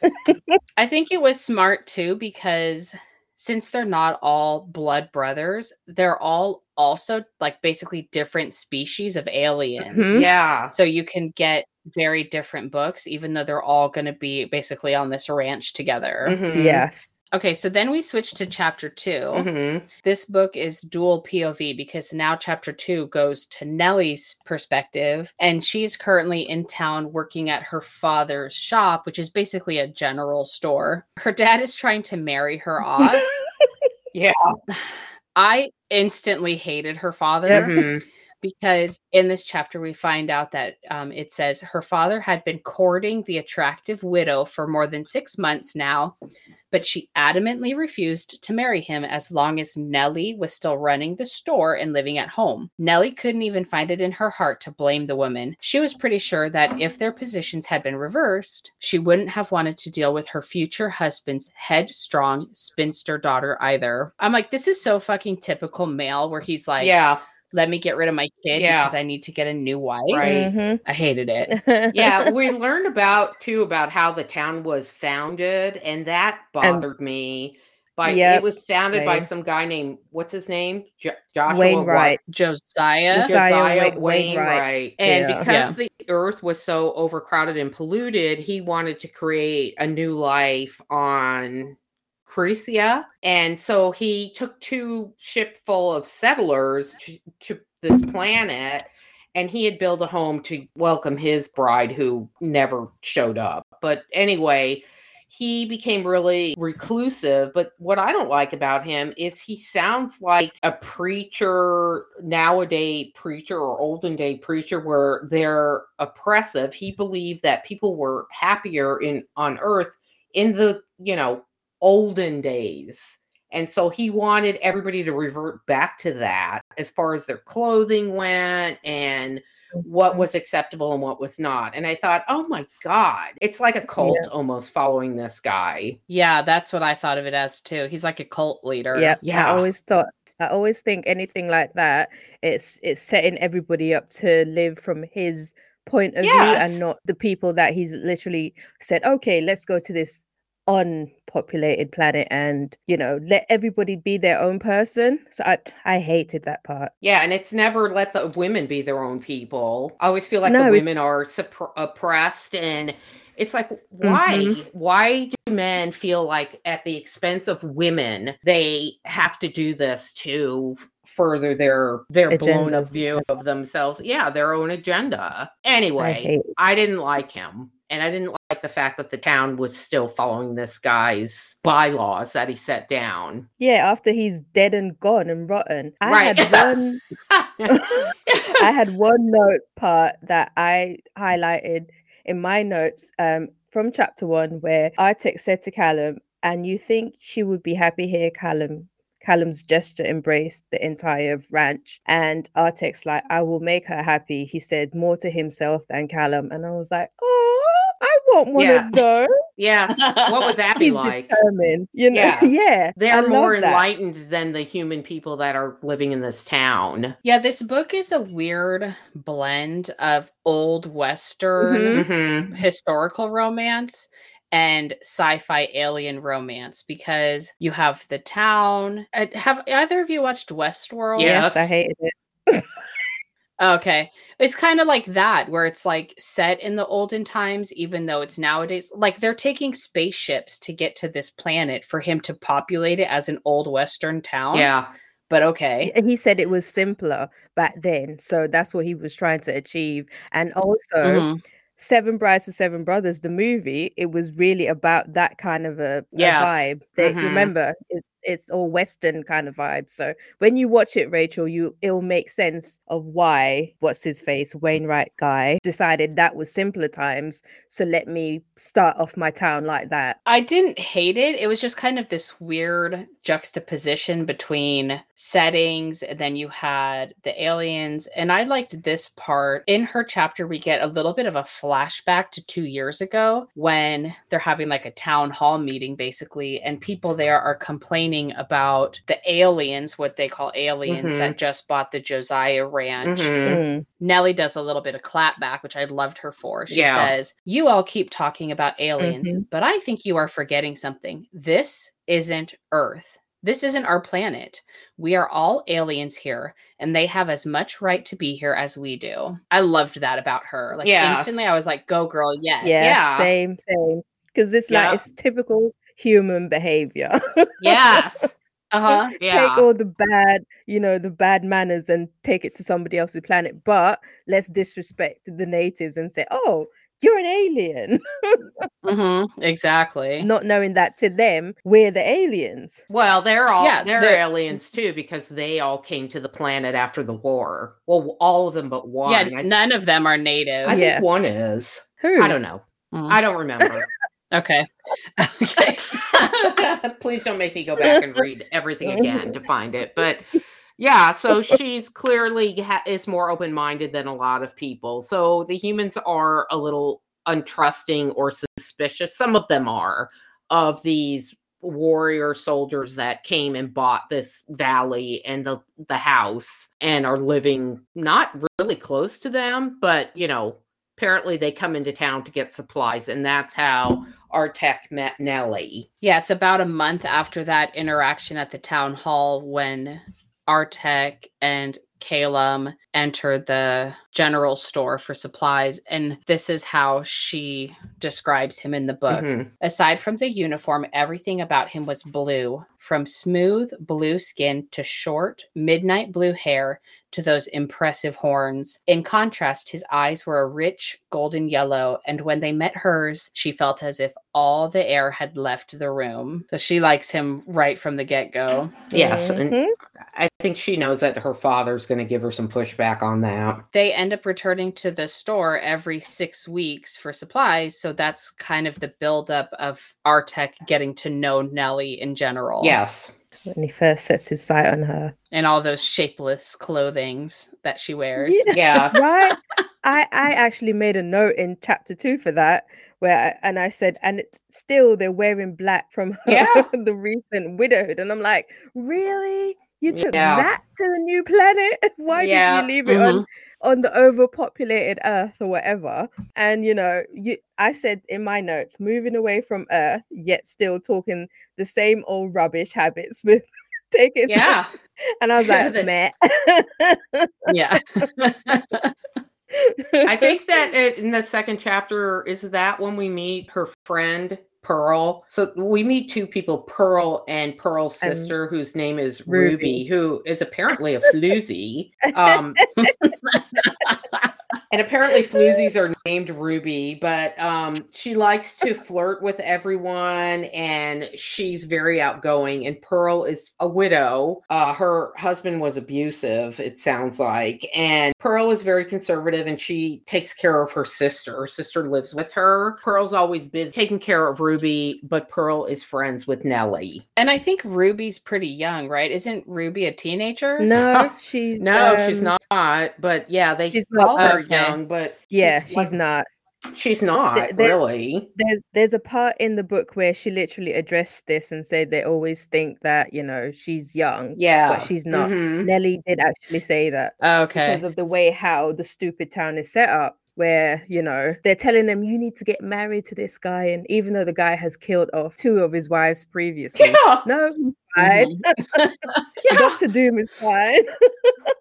I think it was smart too because since they're not all blood brothers, they're all also like basically different species of aliens. Mhm. Yeah. So you can get very different books, even though they're all going to be basically on this ranch together. Mhm. yes Okay, so then we switch to chapter 2 Mhm. This book is dual POV because now chapter two goes to Nellie's perspective, and she's currently in town working at her father's shop, which is basically a general store. Her dad is trying to marry her off. Yeah. I instantly hated her father Mhm. because in this chapter we find out that um, it says her father had been courting the attractive widow for more than six months now but she adamantly refused to marry him as long as nellie was still running the store and living at home. Nellie couldn't even find it in her heart to blame the woman. She was pretty sure that if their positions had been reversed she wouldn't have wanted to deal with her future husband's headstrong spinster daughter either. I'm like this is so fucking typical male where he's like yeah. Let me get rid of my kid Yeah. because I need to get a new wife. Right. Mhm. I hated it. Yeah. We learned about too about how the town was founded, and that bothered me. By Yep, it was founded by some guy named what's his name? Jo- Joshua Wainwright. Josiah. Josiah Josiah Wa- Wainwright. Wainwright. And Yeah. because Yeah. the earth was so overcrowded and polluted, he wanted to create a new life on Crecia. And so he took two ship full of settlers to, to this planet and he had built a home to welcome his bride who never showed up. But anyway, he became really reclusive. But what I don't like about him is he sounds like a preacher, nowadays preacher or olden day preacher, where they're oppressive. He believed that people were happier in on earth in the, you know, olden days. And so he wanted everybody to revert back to that as far as their clothing went and what mm-hmm. was acceptable and what was not. And I thought, oh my God, it's like a cult almost following this guy. Yeah, that's what I thought of it as too. He's like a cult leader. Yeah, Yeah. I always thought I always think anything like that, it's it's setting everybody up to live from his point of view and not the people that he's literally said, okay, let's go to this unpopulated planet and you know let everybody be their own person. So I I hated that part. Yeah, and it's never let the women be their own people. I always feel like No, the it- women are suppr- oppressed and it's like why Mhm. why do men feel like at the expense of women they have to do this to further their their blown up view of themselves yeah their own agenda anyway hate I didn't like him. And I didn't like the fact that the town was still following this guy's bylaws that he set down. Yeah, after he's dead and gone and rotten. I Right. had one I had one note part that I highlighted in my notes um, from chapter one where Artek said to Callum, and you think she would be happy here, Callum. Callum's gesture embraced the entire ranch. And Artek, like, I will make her happy. He said more to himself than Callum. And I was like, oh, want one Yeah. of those. yes. What would that be He's like? determined. You know, Yeah. yeah. They're more love that. enlightened than the human people that are living in this town. Yeah, this book is a weird blend of old western Mhm. Mhm. historical romance and sci-fi alien romance because you have the town. uh, Have either of you watched Westworld? Yeah. Yes, I Yes. hated it. Okay. It's kind of like that, where it's like set in the olden times, even though it's nowadays. Like they're taking spaceships to get to this planet for him to populate it as an old Western town. Yeah. But okay. Y- He said it was simpler back then. So that's what he was trying to achieve. And also, Mhm. Seven Brides for Seven Brothers, the movie, it was really about that kind of a, a vibe. They, Mhm. Remember, it's it's all Western kind of vibe. So when you watch it, Rachel, you it'll make sense of why what's his face Wainwright guy decided that was simpler times. So let me start off my town like that. I didn't hate it. It was just kind of this weird juxtaposition between settings, and then you had the aliens. And I liked this part. In her chapter, we get a little bit of a flashback to two years ago when they're having like a town hall meeting, basically, and people there are complaining about the aliens, what they call aliens, Mhm. that just bought the Josiah Ranch. Mhm. Mm. Nellie does a little bit of clapback, which I loved her for. She Yeah. says, You all keep talking about aliens, Mhm. but I think you are forgetting something. This isn't Earth. This isn't our planet. We are all aliens here, and they have as much right to be here as we do. I loved that about her. Like Yes. instantly, I was like, Go, girl, yes. Yeah, Yeah. same, same. Because it's like Yeah. it's typical human behavior. Yes. Uh huh. Yeah. take all the bad, you know, the bad manners and take it to somebody else's planet. But let's disrespect the natives and say, "Oh, you're an alien," Mm-hmm. Exactly. not knowing that to them we're the aliens. Well, they're all Yeah, they're, they're- aliens too because they all came to the planet after the war. Well, all of them but one. yeah, I, none of them are native. I Yeah. think one is. Who? I don't know. Mhm. I don't remember. Okay. okay. Please don't make me go back and read everything again to find it. But yeah, so she's clearly ha- is more open minded than a lot of people. So the humans are a little untrusting or suspicious. Some of them are of these warrior soldiers that came and bought this valley and the the house and are living not really close to them but you know apparently they come into town to get supplies and that's how Artek met Nellie. Yeah, it's about a month after that interaction at the town hall when Artek and Calum entered the general store for supplies. And this is how she describes him in the book. Mhm. Aside from the uniform, everything about him was blue from smooth blue skin to short midnight blue hair to those impressive horns. In contrast, his eyes were a rich golden yellow, and when they met hers, she felt as if all the air had left the room. So she likes him right from the get go. Yes, and Mhm. I think she knows that her father's going to give her some pushback on that. They end up returning to the store every six weeks for supplies. So that's kind of the buildup of Artek getting to know Nellie in general. Yes. When he first sets his sight on her. And all those shapeless clothings that she wears. Yeah. Yes. right i i actually made a note in chapter two for that where I, and i said and it, still they're wearing black from her, Yeah. the recent widowhood and i'm like really you took Yeah. that to the new planet? Why Yeah, did you leave it mm-hmm. on on the overpopulated earth or whatever? And you know you i said in my notes moving away from earth yet still talking the same old rubbish habits with taking Yeah. and i was like meh. Yeah. I think that in the second chapter is that when we meet her friend Pearl. So we meet two people, Pearl and Pearl's sister, whose name is Ruby. Ruby, who is apparently a floozy. Um, and apparently floozies are named Ruby, but um, she likes to flirt with everyone, and she's very outgoing. And Pearl is a widow. Uh, her husband was abusive, it sounds like, and Pearl is very conservative, and she takes care of her sister. Her sister lives with her. Pearl's always busy taking care of Ruby, but Pearl is friends with Nellie. and I think Ruby's pretty young, right? Isn't Ruby a teenager? no she's No, she's um, not. But yeah, they she's call her okay. Young, but yeah she's like- not She's not there- really. there's there's a part in the book where she literally addressed this and said they always think that you know she's young Yeah, but she's not Mhm. nellie did actually say that Okay. because of the way how the stupid town is set up where you know they're telling them you need to get married to this guy and even though the guy has killed off two of his wives previously Yeah, no he's fine Mhm. yeah. dr doom is fine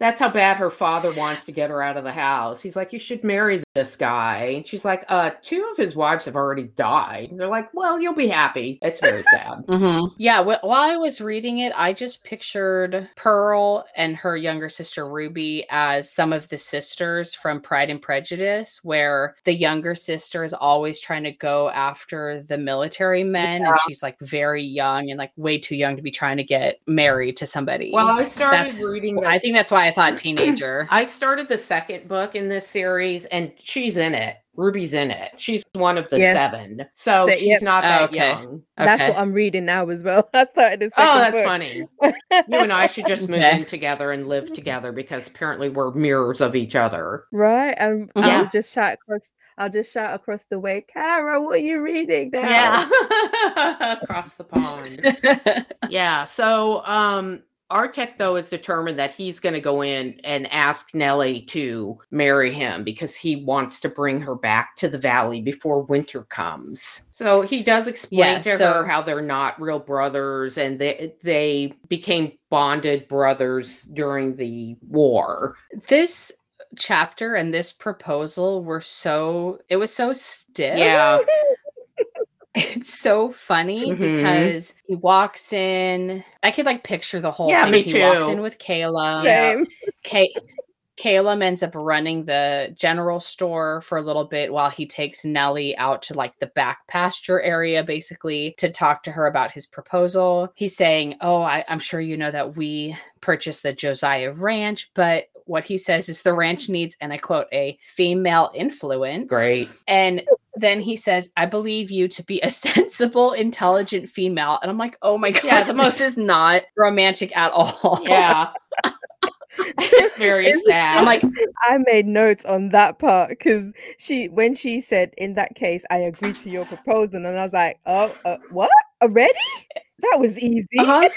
That's how bad her father wants to get her out of the house. He's like, you should marry this guy. And she's like, uh, two of his wives have already died. And they're like, well, you'll be happy. It's very sad. Mm-hmm. Yeah, wh- while I was reading it, I just pictured Pearl and her younger sister Ruby as some of the sisters from Pride and Prejudice, where the younger sister is always trying to go after the military men, and she's like very young and like way too young to be trying to get married to somebody. well, I started That's- reading that. I think that's why I thought teenager. I started the second book in this series, and she's in it. Ruby's in it. She's one of the Yes. seven. So Sa- she's yep. not Oh, that okay. young. That's what I'm reading now as well. I started the second Oh, that's book. funny. You and I should just move Okay. in together and live together because apparently we're mirrors of each other. Right, and Yeah. I'll just shout across. I'll just shout across the way, Kara. What are you reading now? Yeah. Across the pond. Yeah. So um Artek though is determined that he's going to go in and ask Nellie to marry him because he wants to bring her back to the valley before winter comes. So he does explain Yeah, to so- her how they're not real brothers and they they became bonded brothers during the war. this chapter and this proposal were so it was so stiff. Yeah. It's so funny Mhm. because he walks in. I could like picture the whole Yeah, thing. me he walks in with Kayla. Same. Kay- Caleb ends up running the general store for a little bit while he takes Nellie out to like the back pasture area, basically, to talk to her about his proposal. He's saying, Oh, I, I'm sure you know that we purchased the Josiah Ranch, but what he says is the ranch needs, and I quote, a female influence. Great. And then he says, I believe you to be a sensible, intelligent female. And I'm like, oh my God, Yeah, the most- this is not romantic at all. Yeah. it's very It's- sad. I'm like, I made notes on that part because she, when she said, "In that case, I agree to your proposal," and I was like, "Oh, uh, what? Already? That was easy." uh-huh.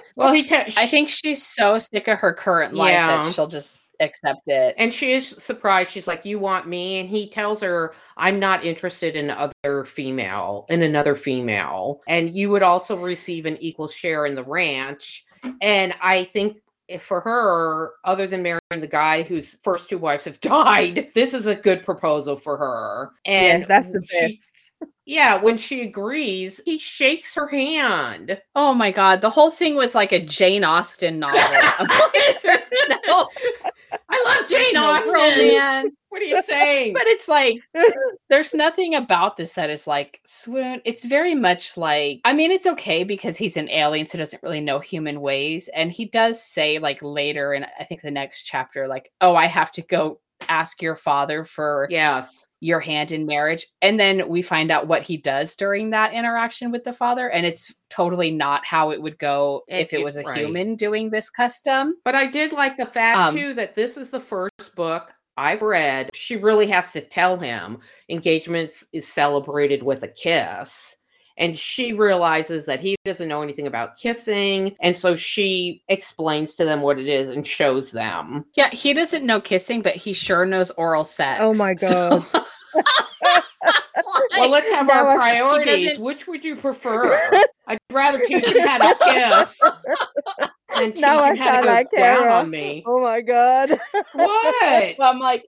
well, he te- I think she's so sick of her current life Yeah. that she'll just accept it. And she is surprised. She's like, "You want me?" And he tells her, "I'm not interested in other female, in another female, and you would also receive an equal share in the ranch." And I think if for her, other than marrying the guy whose first two wives have died, this is a good proposal for her. And yeah, that's the she- best. Yeah, when she agrees, he shakes her hand. Oh my God. The whole thing was like a Jane Austen novel. I'm like, there's no, I love Jane Austen. romance. What are you saying? But it's like, there's nothing about this that is like swoon. It's very much like, I mean, it's okay because he's an alien, so doesn't really know human ways. And he does say, like, later in I think the next chapter, like, oh, I have to go ask your father for yes. Your hand in marriage. And then we find out what he does during that interaction with the father. And it's totally not how it would go if It- it it- was a right. human doing this custom. But I did like the fact Um, too that this is the first book I've read. She really has to tell him engagements is celebrated with a kiss. And she realizes that he doesn't know anything about kissing. And so she explains to them what it is and shows them. Yeah, he doesn't know kissing, but he sure knows oral sex. Oh my So- God. Well, let's have Now our I- priorities. Which would you prefer? I'd rather teach you how to kiss than teach Now I you how to go like down on me. Oh my god. What? Well, I'm like,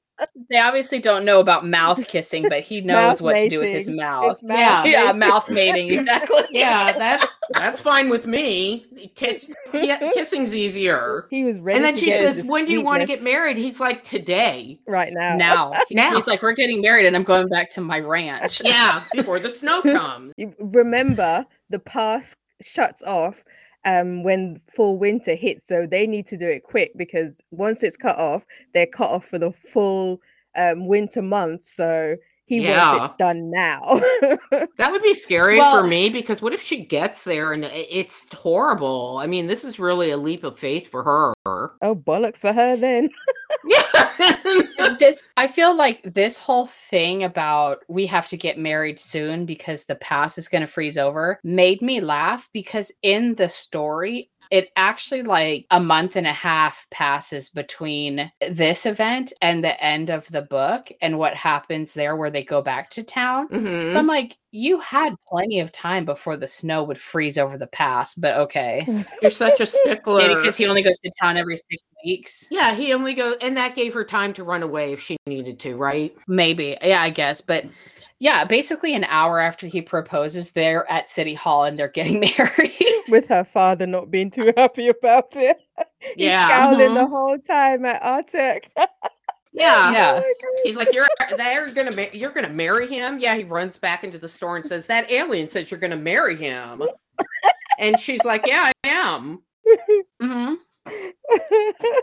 they obviously don't know about mouth kissing, but he knows Mouth what to do with his mouth. Mouth Yeah. yeah, mouth mating, exactly. Yeah, that's that's fine with me. T- ki- kissing's easier. He was ready. And then to she says, his "When do you want to get married?" He's like, "Today." Right now. Now, Now. he's like, we're getting married, and I'm going back to my ranch. Yeah, before the snow comes. You remember the pass shuts off um when full winter hits so they need to do it quick because once it's cut off they're cut off for the full um winter months so he Yeah. wants it done now That would be scary Well- for me because what if she gets there and it's horrible? I mean, this is really a leap of faith for her. oh bollocks for her then Yeah. this I feel like this whole thing about we have to get married soon because the past is going to freeze over made me laugh because in the story it actually like a month and a half passes between this event and the end of the book and what happens there where they go back to town. Mhm. So I'm like, you had plenty of time before the snow would freeze over the pass, but okay. You're such a stickler. Because he only goes to town every six weeks. yeah, he only go, and that gave her time to run away if she needed to, right? Maybe. Yeah, I guess. But yeah, basically an hour after he proposes, they're at City Hall and they're getting married. With her father not being too happy about it. He's Yeah. scowling the Mhm. whole time at Artek. Yeah. Yeah. Oh my God. He's like, you're they're gonna ma- you're gonna marry him. Yeah, he runs back into the store and says that alien says you're gonna marry him, and she's like, yeah, I am. hmm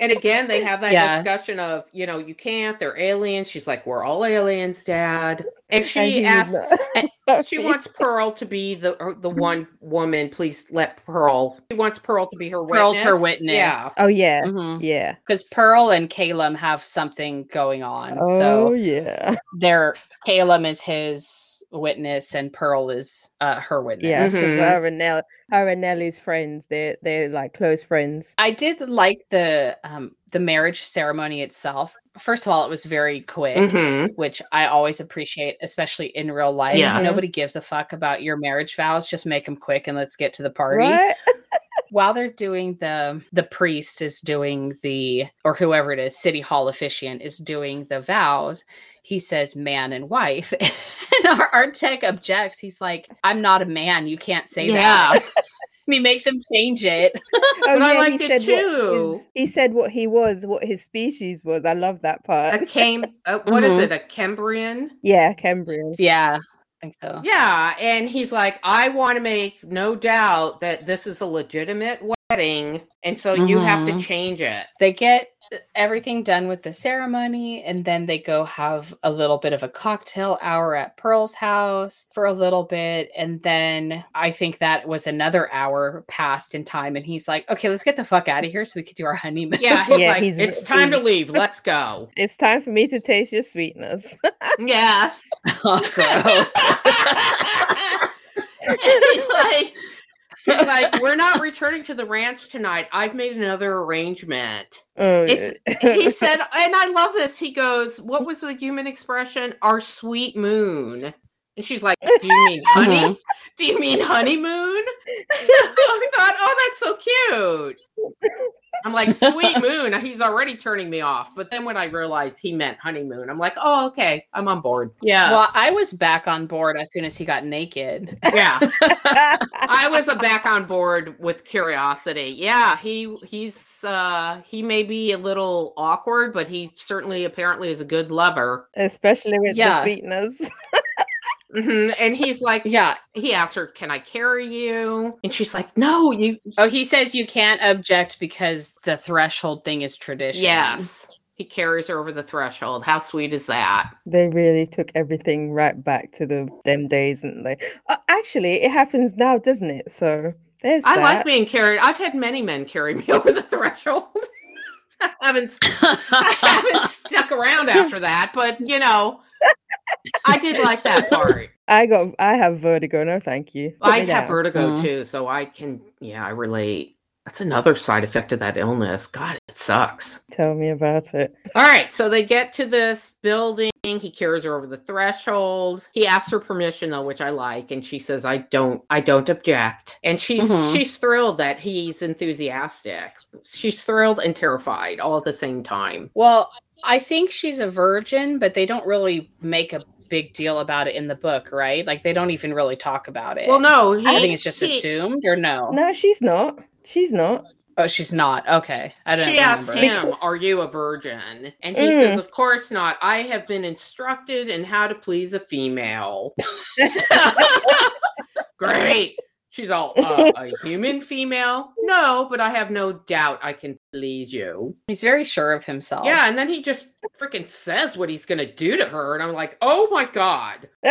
And again, they have that Yeah. discussion of, you know, you can't. They're aliens. She's like, we're all aliens, Dad. And And she he asks, was not she wants Pearl to be the the one woman. Please let Pearl. She wants Pearl to be her witness. Pearl's her witness. Yeah. Oh yeah, hmm yeah. Because Pearl and Calum have something going on. Oh so yeah, they're Calum is his witness and Pearl is uh, her witness. yeah. 'cause Mhm. her and Nell, her and Nellie's friends. They're they're like close friends. I did like the um the marriage ceremony itself. First of all, it was very quick, Mhm. which I always appreciate, especially in real life. Yes. Nobody gives a fuck about your marriage vows. Just make them quick and let's get to the party. While they're doing the the priest is doing the or whoever it is, city hall officiant is doing the vows. He says man and wife. and our, Artek objects. He's like, I'm not a man. You can't say Yeah. that. And he makes him change it. Oh, But I yeah, liked he it said what too. his- he said what he was, what his species was. I love that part. A came. Uh, what is Mhm. it? A Cambrian. yeah, Cambrian. Yeah, I think so. Yeah, and he's like, I want to make no doubt that this is a legitimate wedding, and so you have to Mhm. change it. They get everything done with the ceremony and then they go have a little bit of a cocktail hour at Pearl's house for a little bit and then I think that was another hour passed in time and he's like, "Okay, let's get the fuck out of here so we could do our honeymoon." Yeah, Yeah, like, he's- it's time to leave. Let's go. It's time for me to taste your sweetness. yes. oh, gross. And he's like, he's like, we're not returning to the ranch tonight. I've made another arrangement. oh, It's- he said, and I love this. He goes, "What was the human expression? Our sweet moon." And she's like, "Do you mean honey? Mhm. Do you mean honeymoon?" I thought, "Oh, that's so cute." I'm like, "Sweet moon." He's already turning me off. But then when I realized he meant honeymoon, I'm like, "Oh, okay, I'm on board." Yeah, Well, I was back on board as soon as he got naked. yeah. I was a back on board with curiosity. Yeah, he he's uh he may be a little awkward, but he certainly apparently is a good lover. especially with Yeah. the sweetness. hmm And he's like, Yeah. he asked her, "Can I carry you?" And she's like, "No, you." Oh, he says you can't object because the threshold thing is tradition. Yes, he carries her over the threshold. How sweet is that? They really took everything right back to the them days, and they uh, actually it happens now, doesn't it? So there's I that. like being carried. I've had many men carry me over the threshold. I haven't I haven't stuck around after that, but you know, I did like that part. I got I have vertigo. No, thank you. Put I have down. vertigo Mm. too, so I can yeah, I relate. That's another side effect of that illness. God, it sucks. Tell me about it. All right, so they get to this building. He carries her over the threshold. He asks her permission though, which I like, and she says, "I don't, I don't object." And she's Mhm. she's thrilled that he's enthusiastic. She's thrilled and terrified all at the same time. Well, I think she's a virgin, but they don't really make a big deal about it in the book, right? Like they don't even really talk about it. Well, no, he, I think it's just he- assumed or no? No, she's not. She's not. Oh, she's not. Okay. I don't She asks remember. him, "Are you a virgin?" And he Mm. says, "Of course not. I have been instructed in how to please a female." Great. She's all uh, a human female. No, but I have no doubt I can please you. He's very sure of himself. Yeah, and then he just freaking says what he's gonna do to her, and I'm like, oh my god.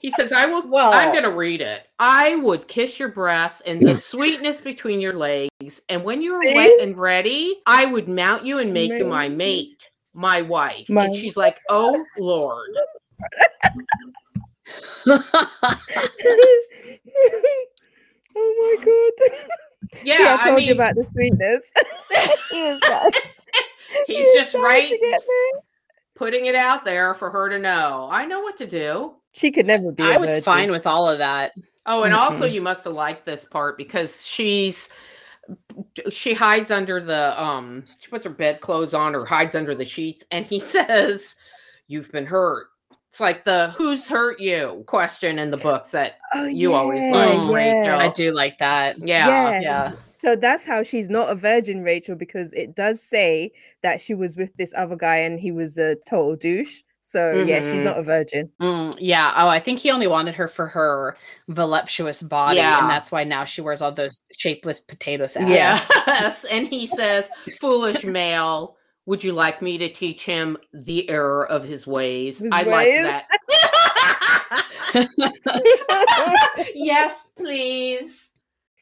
he says, I will Well- I'm gonna read it. I would kiss your breasts and the sweetness between your legs, and when you are See? wet and ready, I would mount you and make you my Mate. mate, my wife. My- And she's like, Oh Lord. oh my god. Yeah, See, I told mean, you about the sweetness. he was like, he he's was just right to get there. putting it out there for her to know. I know what to do. She could never be. I was virgin. fine with all of that. Oh, and also Mhm. you must have liked this part because she's she hides under the um she puts her bedclothes on or hides under the sheets and he says, You've been hurt. It's like the who's hurt you question in the books that Oh, you always like, yeah. Rachel. I do like that. yeah. Yeah. Yeah. So that's how she's not a virgin, Rachel, because it does say that she was with this other guy and he was a total douche. So yeah, she's Mhm. not a virgin. Mm, yeah. Oh, I think he only wanted her for her voluptuous body, Yeah. and that's why now she wears all those shapeless potato sacks. Yes. and he says, Foolish male, would you like me to teach him the error of his ways? His I ways? like that. yes, please.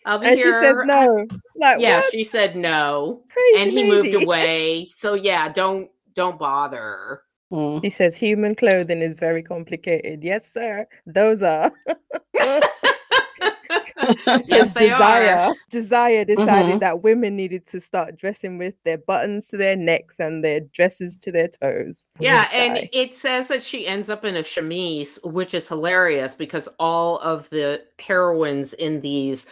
I'll be and she here. said no. Like Yeah, what? she said no, Crazy and he moved away. So yeah, don't don't bother. Mm. He says human clothing is very complicated. Yes, sir. Those are. yes. Josiah, Josiah decided Mhm. that women needed to start dressing with their buttons to their necks and their dresses to their toes. Yeah, and it says that she ends up in a chemise, which is hilarious because all of the heroines in these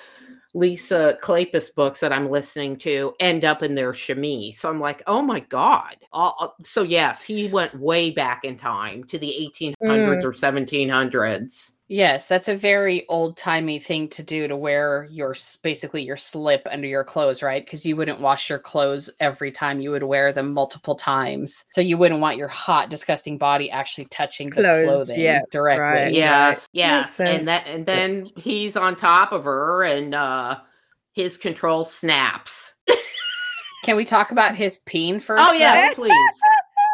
Lisa Kleypas books that I'm listening to end up in their chemise. So I'm like, oh my god. All, so yes, he went way back in time to the 1800s or 1700s. Yes, that's a very old timey thing to do to wear your basically your slip under your clothes, right? Because you wouldn't wash your clothes every time; you would wear them multiple times. So you wouldn't want your hot, disgusting body actually touching the Clothes, clothing yeah, directly. right. yeah, yes, sense. and that and then he's on top of her, and uh his control snaps. Can we talk about his peen first? Oh though? yes, please.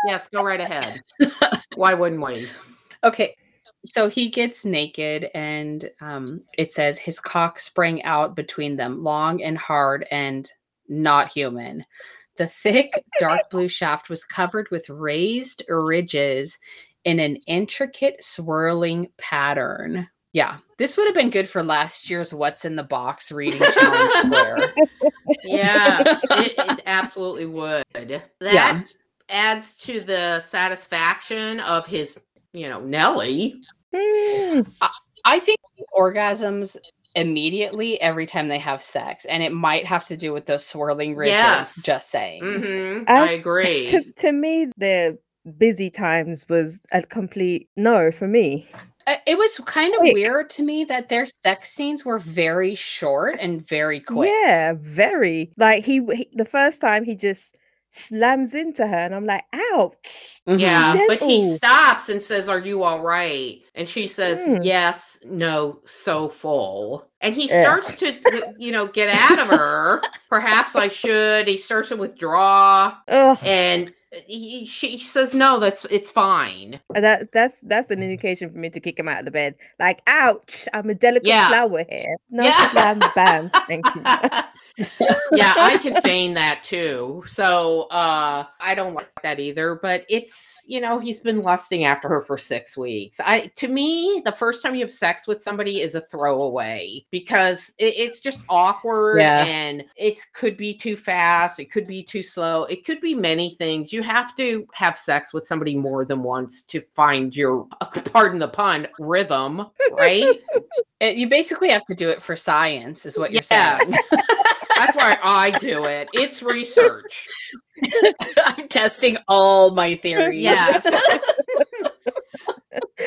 Yes, go right ahead. Why wouldn't we? Okay. So he gets naked, and um, it says his cock sprang out between them, long and hard and not human. The thick, dark blue shaft was covered with raised ridges in an intricate, swirling pattern. Yeah, this would have been good for last year's What's in the Box reading challenge square. Yes, it, it absolutely would. That Yeah. adds to the satisfaction of his, you know, Nelly. Hmm. I think orgasms immediately every time they have sex, and it might have to do with those swirling ridges. Yes. Just saying. hmm I- I agree. to, to me, the busy times was a complete no for me. Uh, It was kind of Quick. weird to me that their sex scenes were very short and very quick. Yeah, very. Like he, he, the first time he just slams into her, and I'm like, ouch. Yeah, but he stops and says, Are you all right? And she says, Mm. Yes, no, so full. And he starts to, you know, get out of her. Perhaps I should. He starts to withdraw. Ugh. And he, she says, No, that's it's fine. That that's that's an indication for me to kick him out of the bed. Like, ouch! I'm a delicate Yeah. flower here. No Yeah. slam bam. Thank you. yeah, I can feign that too. So uh I don't like that either. But it's you know, he's been lusting after her for six weeks. I to me, the first time you have sex with somebody is a throwaway because it, it's just awkward Yeah. and it could be too fast, it could be too slow, it could be many things. You have to have sex with somebody more than once to find your pardon the pun rhythm, right? It- you basically have to do it for science, is what you're Yeah. saying. That's why I do it. It's research. I'm testing all my theories. Yes.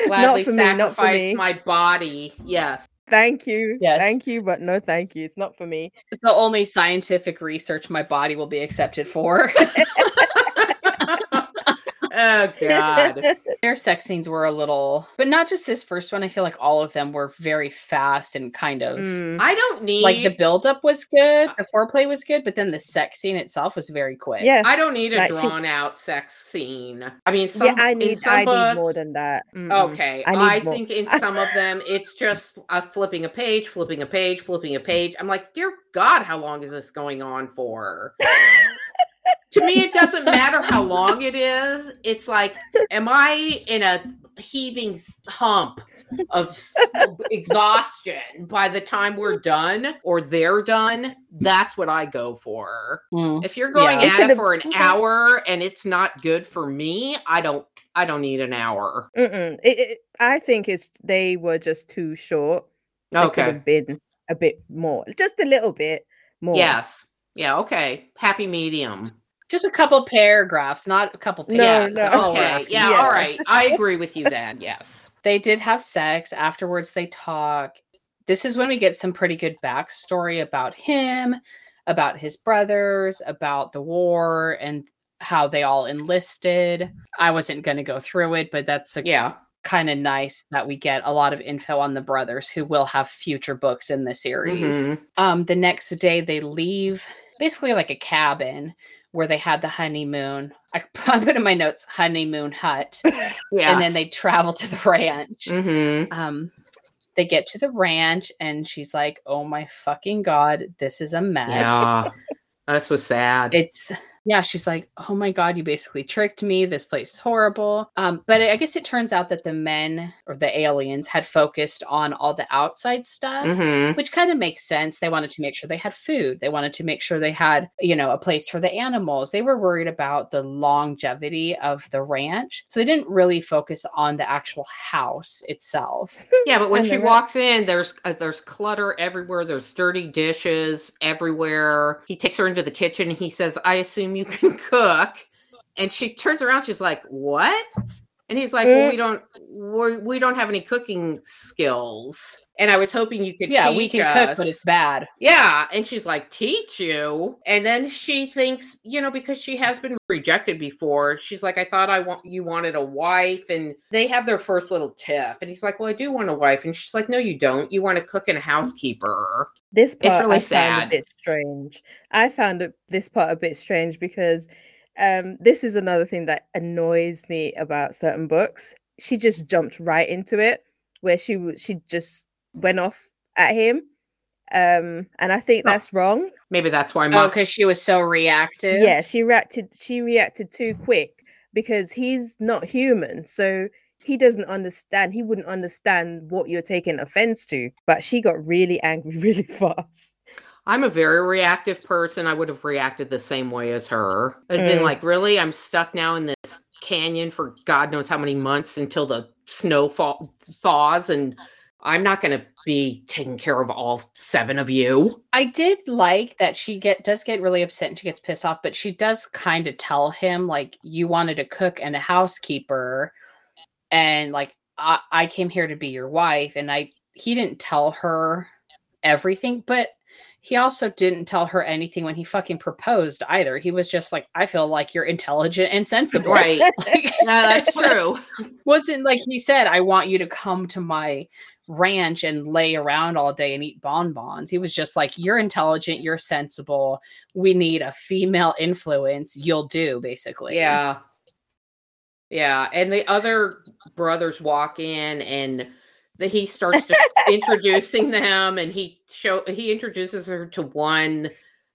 Gladly for me, not for me. my body. Yes. Thank you. Yes. Thank you, but no thank you. It's not for me. It's the only scientific research my body will be accepted for. oh God. Their sex scenes were a little, but not just this first one. I feel like all of them were very fast and kind of Mm. I don't need like the buildup was good, the foreplay was good, but then the sex scene itself was very quick. Yeah. I don't need a Like, she- drawn out sex scene. I mean some yeah, I need some I need more than that. Mm-mm. Okay, I I, more. think in some of them it's just uh, flipping a page, flipping a page, flipping a page. I'm like, dear God, how long is this going on for? to me, it doesn't matter how long it is. It's like, am I in a heaving hump of exhaustion by the time we're done or they're done? That's what I go for. Mm. If you're going Yeah. At it for an okay. hour and it's not good for me, I don't. I don't need an hour. It, it, I think it's they were just too short. They could Okay. have been a bit more, just a little bit more. Yes. Yeah. Okay. Happy medium. Just a couple paragraphs, not a couple pages. No, no. That's all we're Okay. Yeah, Yeah. All right. I agree with you then. Yes. They did have sex. Afterwards, they talk. This is when we get some pretty good backstory about him, about his brothers, about the war, and how they all enlisted. I wasn't going to go through it, but that's a Yeah. kind of nice that we get a lot of info on the brothers who will have future books in the series. Mhm. Um, the next day they leave basically like a cabin where they had the honeymoon. I, I put in my notes honeymoon hut, Yeah. and then they travel to the ranch. Mm-hmm. Um, they get to the ranch, and she's like, "Oh my fucking god, this is a mess." Yeah. This was sad. It's yeah, she's like, "Oh my god, you basically tricked me. This place is horrible." Um, but I guess it turns out that the men or the aliens had focused on all the outside stuff, Mhm. which kind of makes sense. They wanted to make sure they had food. They wanted to make sure they had, you know, a place for the animals. They were worried about the longevity of the ranch. So they didn't really focus on the actual house itself. Yeah, but when she walks in, there's uh, there's clutter everywhere. There's dirty dishes everywhere. He takes her into the kitchen. He says, "I assume you can cook," and she turns around. She's like, "What?" And he's like, "Well, eh. we don't we're, we don't have any cooking skills." And I was hoping you could. yeah, we can cook, but it's bad. Yeah, and she's like, teach you. And then she thinks, you know, because she has been rejected before, she's like, I thought I want you wanted a wife. And they have their first little tiff. And he's like, Well, I do want a wife. And she's like, No, you don't. You want a cook and a housekeeper. This part really I found sad. a bit strange. I found it, this part a bit strange because um, this is another thing that annoys me about certain books. She just jumped right into it, where she she just went off at him, um, and I think Oh. that's wrong. Maybe that's why Oh, mom. because she was so reactive. Yeah, she reacted. She reacted too quick because he's not human, so he doesn't understand. He wouldn't understand what you're taking offense to. But she got really angry really fast. I'm a very reactive person. I would have reacted the same way as her. I'd been Mm. like, Really? I'm stuck now in this canyon for God knows how many months until the snow fall- thaws. And I'm not going to be taking care of all seven of you. I did like that she get does get really upset and she gets pissed off, but she does kind of tell him like you wanted a cook and a housekeeper, and like I, I came here to be your wife, and I he didn't tell her everything, but he also didn't tell her anything when he fucking proposed either. He was just like, I feel like you're intelligent and sensible. Right. Like, Yeah, that's true. wasn't like he said, I want you to come to my ranch and lay around all day and eat bonbons. He was just like, You're intelligent, you're sensible. We need a female influence. You'll do, basically. Yeah. Yeah. And the other brothers walk in and the, he starts introducing them and he show he introduces her to one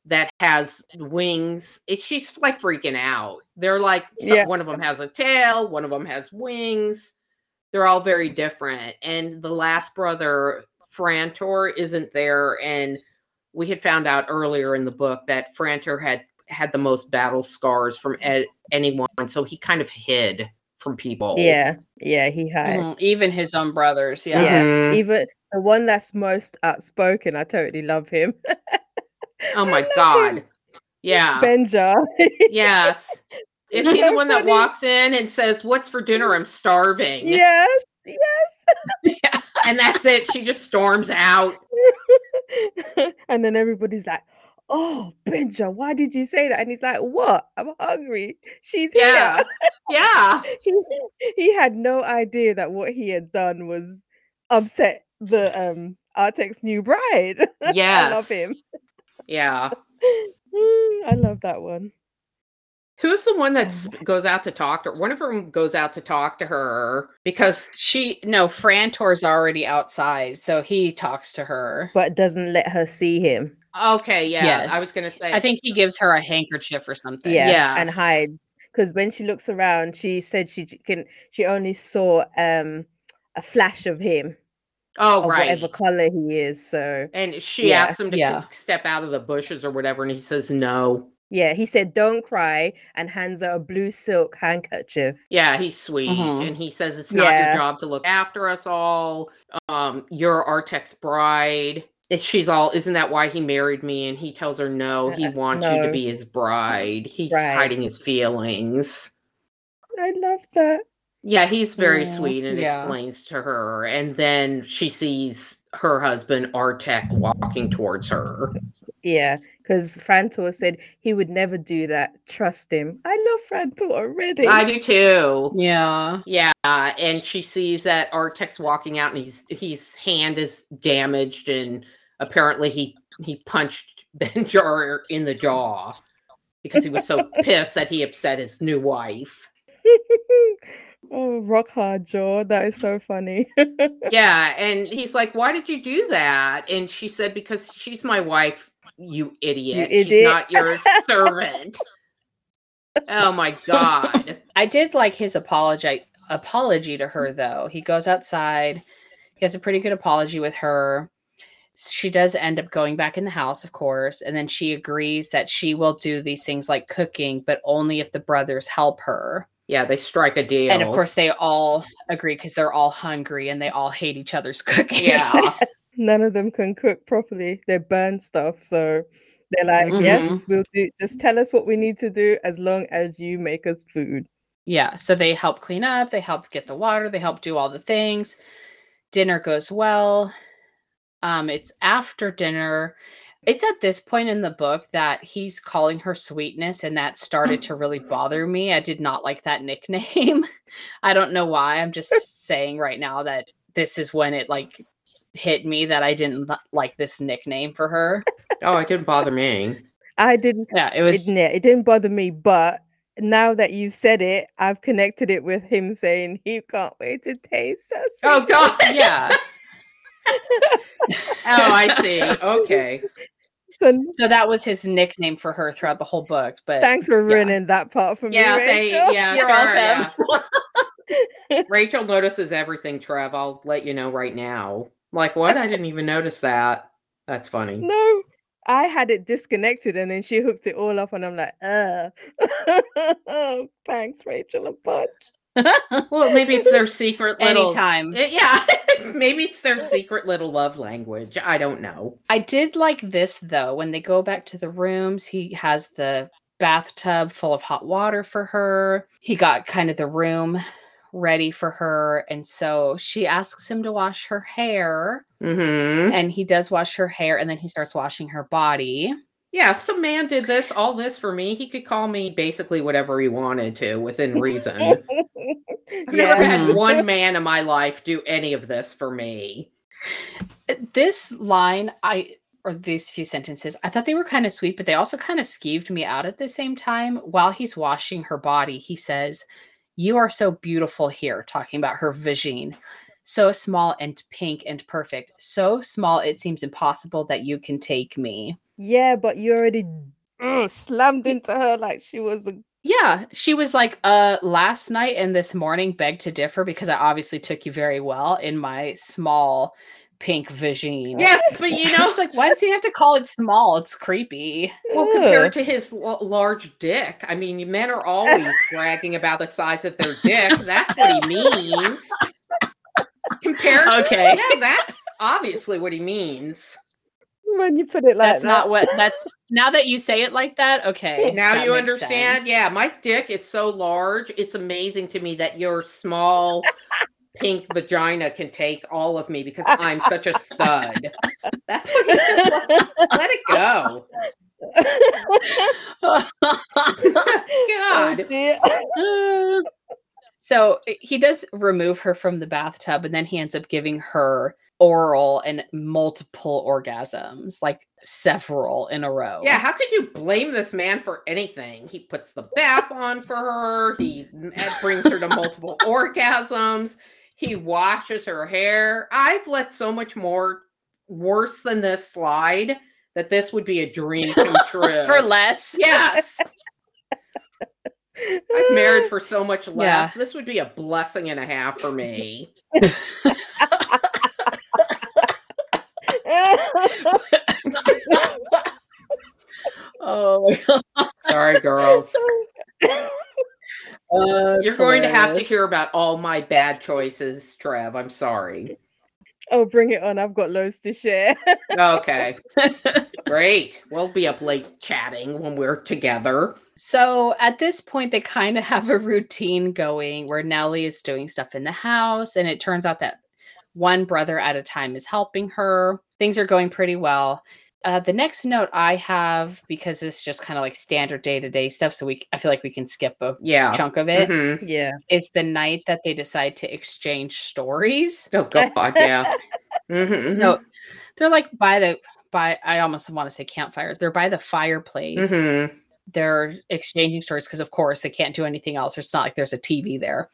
that has wings. It, she's like freaking out. They're like Yeah. one of them has a tail, one of them has wings. They're all very different. And the last brother, Frantor, isn't there. And we had found out earlier in the book that Frantor had had the most battle scars from ed- anyone, so he kind of hid from people. Yeah, yeah, he had. Mhm, Even his own brothers. Yeah. Yeah, Mhm. even the one that's most outspoken, I totally love him. Oh my love god. him. Yeah. Benja. yes. Is he the one that walks in and says, "What's for dinner? I'm starving." yes, yes. And that's it. She just storms out. and then everybody's like, "Oh, Benja, why did you say that?" And he's like, "What? I'm hungry. She's Yeah. Yeah. he, he had no idea that what he had done was upset the um Artek's new bride. Yeah. I love him. Yeah. I love that one. Who's the one that Oh. goes out to talk to her? One of them goes out to talk to her because She no, Frantor's already outside, so he talks to her. But doesn't let her see him. okay, yeah, I was gonna say I think he gives her a handkerchief or something. Yeah, and hides because when she looks around, she said she can. She only saw um a flash of him, Oh of right. whatever color he is. So And she Yeah, asks him to yeah. step out of the bushes or whatever, and he says no. Yeah, he said, "Don't cry," and hands her a blue silk handkerchief. Yeah, he's sweet, Mhm. and he says it's not Yeah. your job to look after us all. Um, you're Artek's bride. And she's all, isn't that why he married me? And he tells her, no, he Uh, wants you to be his bride. He's Right. hiding his feelings. I love that. Yeah, he's very Mm, sweet and yeah. explains to her. And then she sees her husband, Artek, walking towards her. Yeah, because Frantor said he would never do that. Trust him. I love Frantor already. I do too. Yeah. Yeah, and she sees that Artek's walking out, and he's his hand is damaged, and apparently he he punched Benjar in the jaw because he was so pissed that he upset his new wife. oh, rock hard jaw. That is so funny. Yeah, and he's like, "Why did you do that?" And she said, "Because she's my wife, you idiot. She's idiot." not your servant." oh my god. I did like his apology apology to her though. He goes outside. He has a pretty good apology with her. She does end up going back in the house, of course, and then she agrees that she will do these things like cooking, but only if the brothers help her. Yeah, they strike a deal. And of course, they all agree because they're all hungry and they all hate each other's cooking. yeah. None of them can cook properly. They burn stuff. So they're like, Mhm. yes, we'll do. Just tell us what we need to do as long as you make us food. Yeah, so they help clean up, they help get the water, they help do all the things. Dinner goes well. Um it's after dinner. It's at this point in the book that he's calling her sweetness and that started to really bother me. I did not like that nickname. I don't know why. I'm just saying right now that this is when it like hit me that I didn't like this nickname for her. Oh, it didn't bother me. I didn't. Yeah, it It, was yeah, it didn't bother me, but now that you've said it, I've connected it with him saying he can't wait to taste us. Oh god. yeah. Oh, I see. Okay. So So that was his nickname for her throughout the whole book. But thanks for yeah. ruining that part for Yeah, me, they, Rachel. yeah, You're sure, welcome. yeah. Rachel notices everything, Trev. I'll let you know right now. Like, what? I didn't even notice that. That's funny. No, I had it disconnected and then she hooked it all up, and I'm like, uh. oh, thanks, Rachel, a bunch. Well, maybe it's their secret little. anytime. Eh, Yeah, maybe it's their secret little love language. I don't know. I did like this though. When they go back to the rooms, he has the bathtub full of hot water for her. He got kind of the room ready for her. And so she asks him to wash her hair. hmm And he does wash her hair and then he starts washing her body. Yeah, if some man did this, all this for me, he could call me basically whatever he wanted to within reason. I've never had one man in my life do any of this for me. This line, I or these few sentences, I thought they were kind of sweet, but they also kind of skeeved me out at the same time. While he's washing her body, he says, You are so beautiful here, talking about her vision. So small and pink and perfect. So small it seems impossible that you can take me. Yeah, but you already uh, slammed into her like she was a. Yeah, she was like, uh, last night and this morning begged to differ because I obviously took you very well in my small pink vision. Yes, but you know, it's like, why does he have to call it small? It's creepy. well, compared to his l- large dick, I mean, men are always bragging about the size of their dick. That's what he means. Compared, Okay. yeah, that's obviously what he means. when you put it like that's that. not what that's now that you say it like that, okay. Now that you understand. sense. Yeah, my dick is so large. It's amazing to me that your small pink vagina can take all of me because I'm such a stud. That's what he just let, let it go. God. Uh, so uh, he does remove her from the bathtub and then he ends up giving her oral and multiple orgasms, like several in a row. Yeah, how could you blame this man for anything? He puts the bath on for her. He brings her to multiple orgasms. He washes her hair. I've let so much more worse than this slide that this would be a dream come true. For less. yes, I've married for so much less. Yeah. This would be a blessing and a half for me. Oh my God. Sorry, girls. Uh, You're going to have to hear about all my bad choices, Trev. I'm sorry. oh, bring it on. I've got loads to share. Okay. Great. We'll be up late chatting when we're together. So at this point, they kind of have a routine going where Nellie is doing stuff in the house, and it turns out that one brother at a time is helping her. Things are going pretty well. Uh, the next note I have because it's just kind of like standard day to day stuff, so we I feel like we can skip a Yeah. chunk of it. Is Mhm. yeah. Is the night that they decide to exchange stories. Oh God, yeah. mm-hmm, So they're like by the by. I almost want to say campfire. They're by the fireplace. mhm. they're exchanging stories because of course they can't do anything else it's not like there's a tv there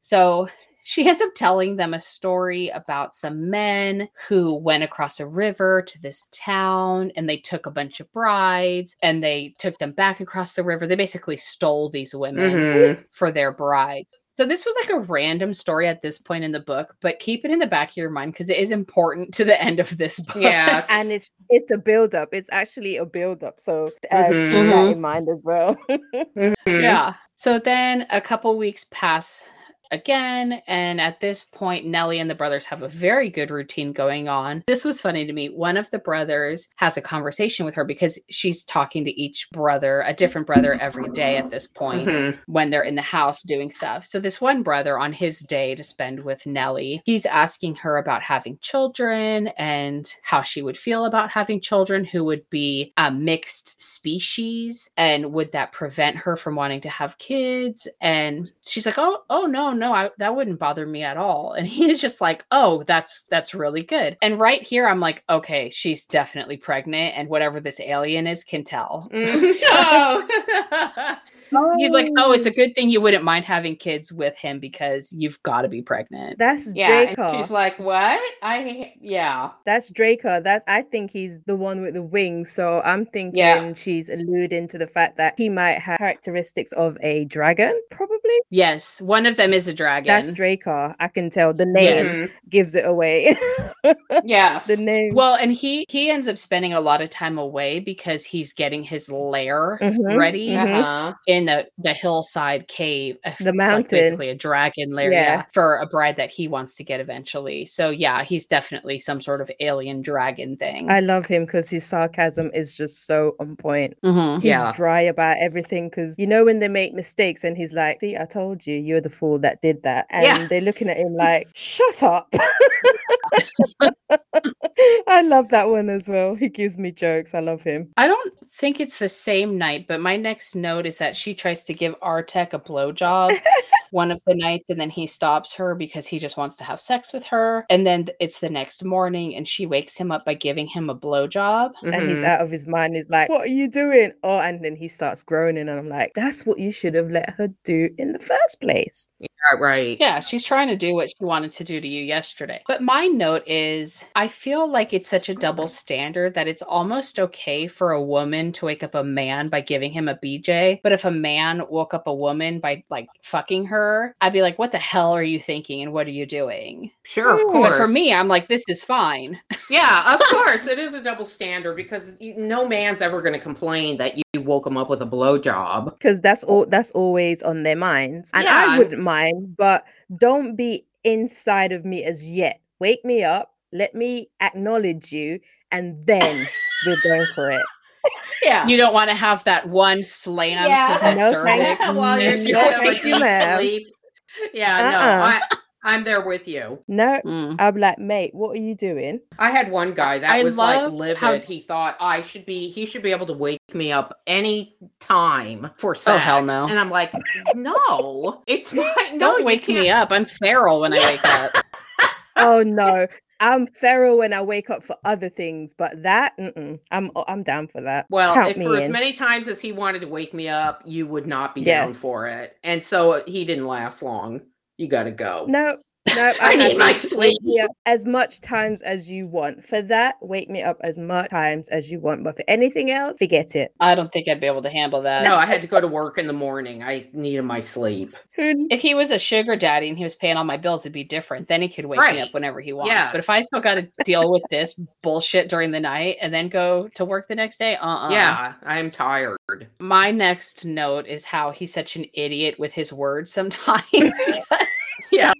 so she ends up telling them a story about some men who went across a river to this town and they took a bunch of brides and they took them back across the river they basically stole these women Mhm. for their brides so this was like a random story at this point in the book but keep it in the back of your mind because it is important to the end of this book Yeah, and it's it's a build up. It's actually a build up. So uh, keep Mhm. that in mind as well. Mhm. Yeah. So then a couple weeks pass again. And at this point, Nellie and the brothers have a very good routine going on. This was funny to me. One of the brothers has a conversation with her because she's talking to each brother, a different brother every day at this point Mhm. when they're in the house doing stuff. So this one brother on his day to spend with Nellie, he's asking her about having children and how she would feel about having children who would be a mixed species and would that prevent her from wanting to have kids and she's like oh oh no no I, that wouldn't bother me at all and he is just like oh that's that's really good and right here i'm like okay she's definitely pregnant and whatever this alien is can tell Mhm. Oh. He's like, oh, it's a good thing you wouldn't mind having kids with him because you've got to be pregnant. That's yeah. and Draco. she's like, what? I yeah. That's Draco. That's I think he's the one with the wings. So I'm thinking Yeah. she's alluding to the fact that he might have characteristics of a dragon, probably. Yes, one of them is a dragon. That's Draco. I can tell the name Yes. Mhm. gives it away. yeah, the name. well, and he he ends up spending a lot of time away because he's getting his lair Mhm, ready mhm. Uh-huh. in the the hillside cave, uh, The like mountain. basically a dragon lair, Yeah. yeah, for a bride that he wants to get eventually. So yeah, he's definitely some sort of alien dragon thing. I love him because his sarcasm is just so on point. Mhm. He's Yeah. dry about everything because you know when they make mistakes and he's like, "See, I told you, you're the fool that did that," and Yeah. they're looking at him like, "Shut up." I love that one as well. He gives me jokes. I love him. I don't think it's the same night, but my next note is that she tries to give Artek a blowjob one of the nights, and then he stops her because he just wants to have sex with her. And then it's the next morning, and she wakes him up by giving him a blowjob. And he's Mhm. out of his mind. He's like, "What are you doing?" Oh, and then he starts groaning, and I'm like, "That's what you should have let her do in the first place." Right, right. Yeah, she's trying to do what she wanted to do to you yesterday. But my note is I feel like it's such a double standard that it's almost okay for a woman to wake up a man by giving him a BJ. But if a man woke up a woman by like fucking her, I'd be like, what the hell are you thinking and what are you doing? Sure, of But course. But for me, I'm like, this is fine. yeah, of course, it is a double standard because no man's ever going to complain that you woke him up with a blowjob. because that's all that's always on their minds and Yeah, i wouldn't mind but don't be inside of me as yet wake me up let me acknowledge you and then we're going for it Yeah. You don't want to have that one slam Yeah. to the No, cervix. you. While you're you're doing thank you, ma'am. Yeah, no, Uh-uh. I, I'm there with you. no Mm. i'm like mate what are you doing I had one guy that I was like love livid. how- He thought I should be he should be able to wake me up any time for sex. Oh, hell no. And I'm like, no, it's my no, Don't you wake me up. I'm feral when I wake up. oh no i'm feral when i wake up for other things but that i'm uh, i'm down for that Well, count if for as many times as he wanted to wake me up, you would not be down for it. And so uh, he didn't last long. You got to go. no No, I need have my it. Wake me sleep. up as much times as you want. For that, wake me up as much times as you want. But for anything else, forget it. I don't think I'd be able to handle that. No, I had to go to work in the morning. I needed my sleep. If he was a sugar daddy and he was paying all my bills, it'd be different. Then he could wake me up whenever he wants. Yes. But if I still got to deal with this bullshit during the night and then go to work the next day, uh uh Yeah, I'm tired. My next note is how he's such an idiot with his words sometimes. because Yeah.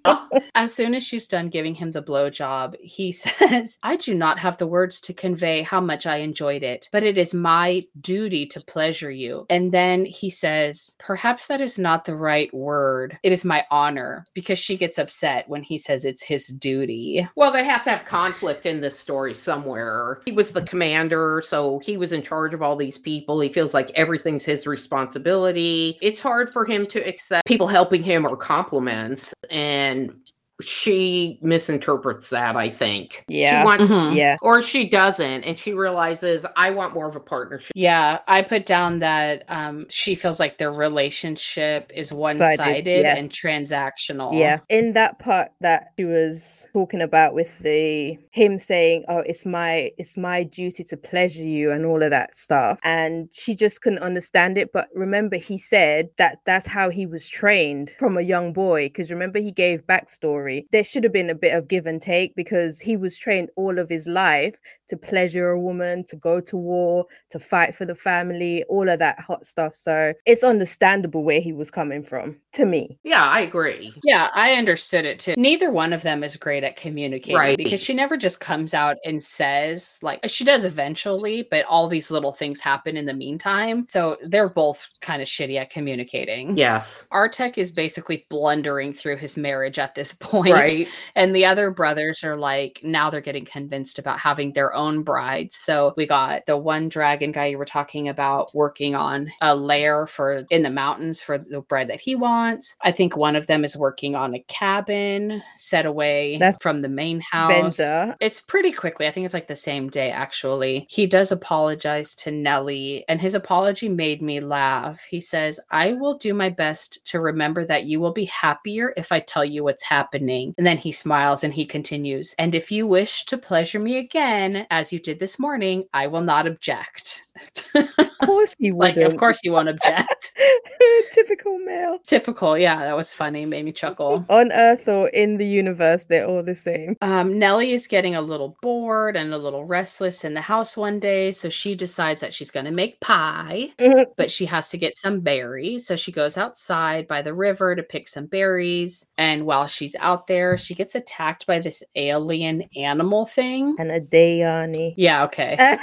as soon as she's done giving him the blowjob, he says, I do not have the words to convey how much I enjoyed it, but it is my duty to pleasure you. And then he says, Perhaps that is not the right word. It is my honor, because she gets upset when he says it's his duty. Well, they have to have conflict in this story somewhere. He was the commander, so he was in charge of all these people. He feels like everything's his responsibility. It's hard for him to accept people helping him or compliments. And she misinterprets that, I think. Yeah. She wants, Mhm. Yeah. or she doesn't, and she realizes I want more of a partnership. Yeah, I put down that um, she feels like their relationship is one sided yeah. and transactional. Yeah. In that part that she was talking about with the him saying, Oh, it's my it's my duty to pleasure you and all of that stuff. And she just couldn't understand it. But remember, he said that that's how he was trained from a young boy. Because remember, he gave backstory. There should have been a bit of give and take because he was trained all of his life to pleasure a woman, to go to war, to fight for the family, all of that hot stuff. So it's understandable where he was coming from to me. Yeah, I agree. Yeah, I understood it too. Neither one of them is great at communicating Right. because she never just comes out and says, like, she does eventually, but all these little things happen in the meantime. So they're both kind of shitty at communicating. Yes. Artek is basically blundering through his marriage at this point. Right. And the other brothers are like, now they're getting convinced about having their own bride. So we got the one dragon guy you were talking about working on a lair for in the mountains for the bride that he wants. I think one of them is working on a cabin set away That's from the main house. Bender. It's pretty quickly. I think it's like the same day, actually. He does apologize to Nellie, and his apology made me laugh. He says, I will do my best to remember that you will be happier if I tell you what's happening. And then he smiles and he continues, And if you wish to pleasure me again, as you did this morning, I will not object. Of course he like, wouldn't. of course you won't object. Typical male. Typical. Yeah, that was funny. Made me chuckle. On Earth or in the universe, they're all the same. Um, Nellie is getting a little bored and a little restless in the house one day, so she decides that she's going to make pie, but she has to get some berries. So she goes outside by the river to pick some berries. And while she's out there, she gets attacked by this alien animal thing. and a Dayani. Yeah, okay.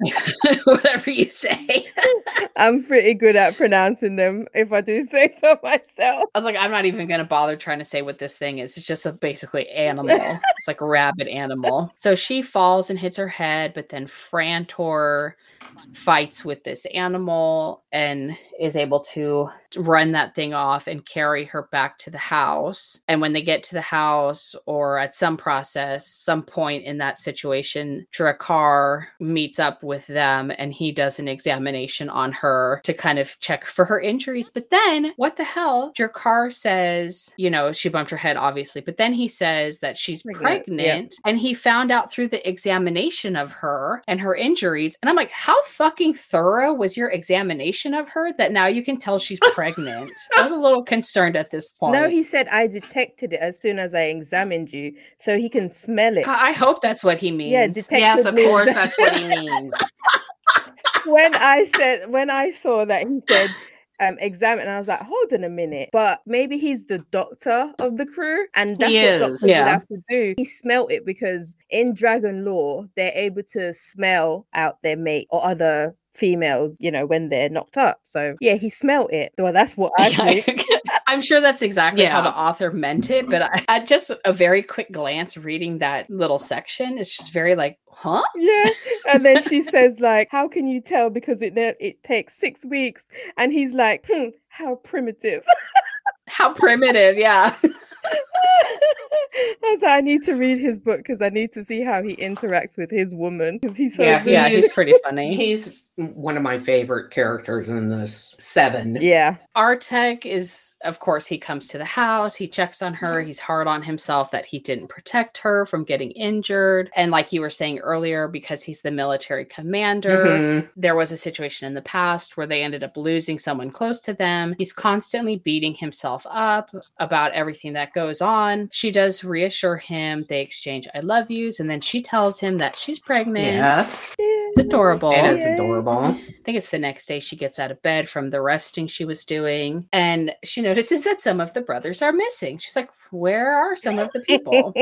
Whatever you say. I'm pretty good at pronouncing them, if I do say so myself. I was like, I'm not even gonna bother trying to say what this thing is. It's just a basically animal. it's like a rabid animal. So she falls and hits her head, but then Frantor fights with this animal and is able to run that thing off and carry her back to the house. And when they get to the house or at some process, some point in that situation, Drakkar meets up with them and he does an examination on her to kind of check for her injuries. But then, what the hell? Drakkar says, you know, she bumped her head, obviously, but then he says that she's Pregnant, pregnant yeah. and he found out through the examination of her and her injuries. And I'm like, how fucking thorough was your examination of her that now you can tell she's pregnant? I was a little concerned at this point. No, he said I detected it as soon as I examined you, so he can smell it. I hope that's what he means. Yeah, detective Yes, of means course, that's what he means. when I said when I saw that he said um examine, I was like, hold on a minute. But maybe he's the doctor of the crew, and that's He what is. doctors Yeah. have to do. He smelt it because in dragon law, they're able to smell out their mate or other females, you know, when they're knocked up. So yeah, he smelt it. Well, that's what I think. I'm sure that's exactly how the author meant it, but I, at just a very quick glance reading that little section, it's just very like, huh? Yeah, and then she says like, "How can you tell? Because it ne- it takes six weeks." And he's like, "Hmm, how primitive." How primitive, yeah. I was like, I need to read his book because I need to see how he interacts with his woman because he's so Yeah, rude. yeah, he's pretty funny. He's one of my favorite characters in this seven. Yeah. Artek is, of course, he comes to the house, he checks on her, he's hard on himself that he didn't protect her from getting injured. And like you were saying earlier, because he's the military commander, Mhm. there was a situation in the past where they ended up losing someone close to them. He's constantly beating himself up about everything that goes on. She does reassure him, they exchange I love yous, and then she tells him that she's pregnant. Yes, It's adorable. it is adorable. I think it's the next day she gets out of bed from the resting she was doing, and she notices that some of the brothers are missing. She's like, Where are some of the people?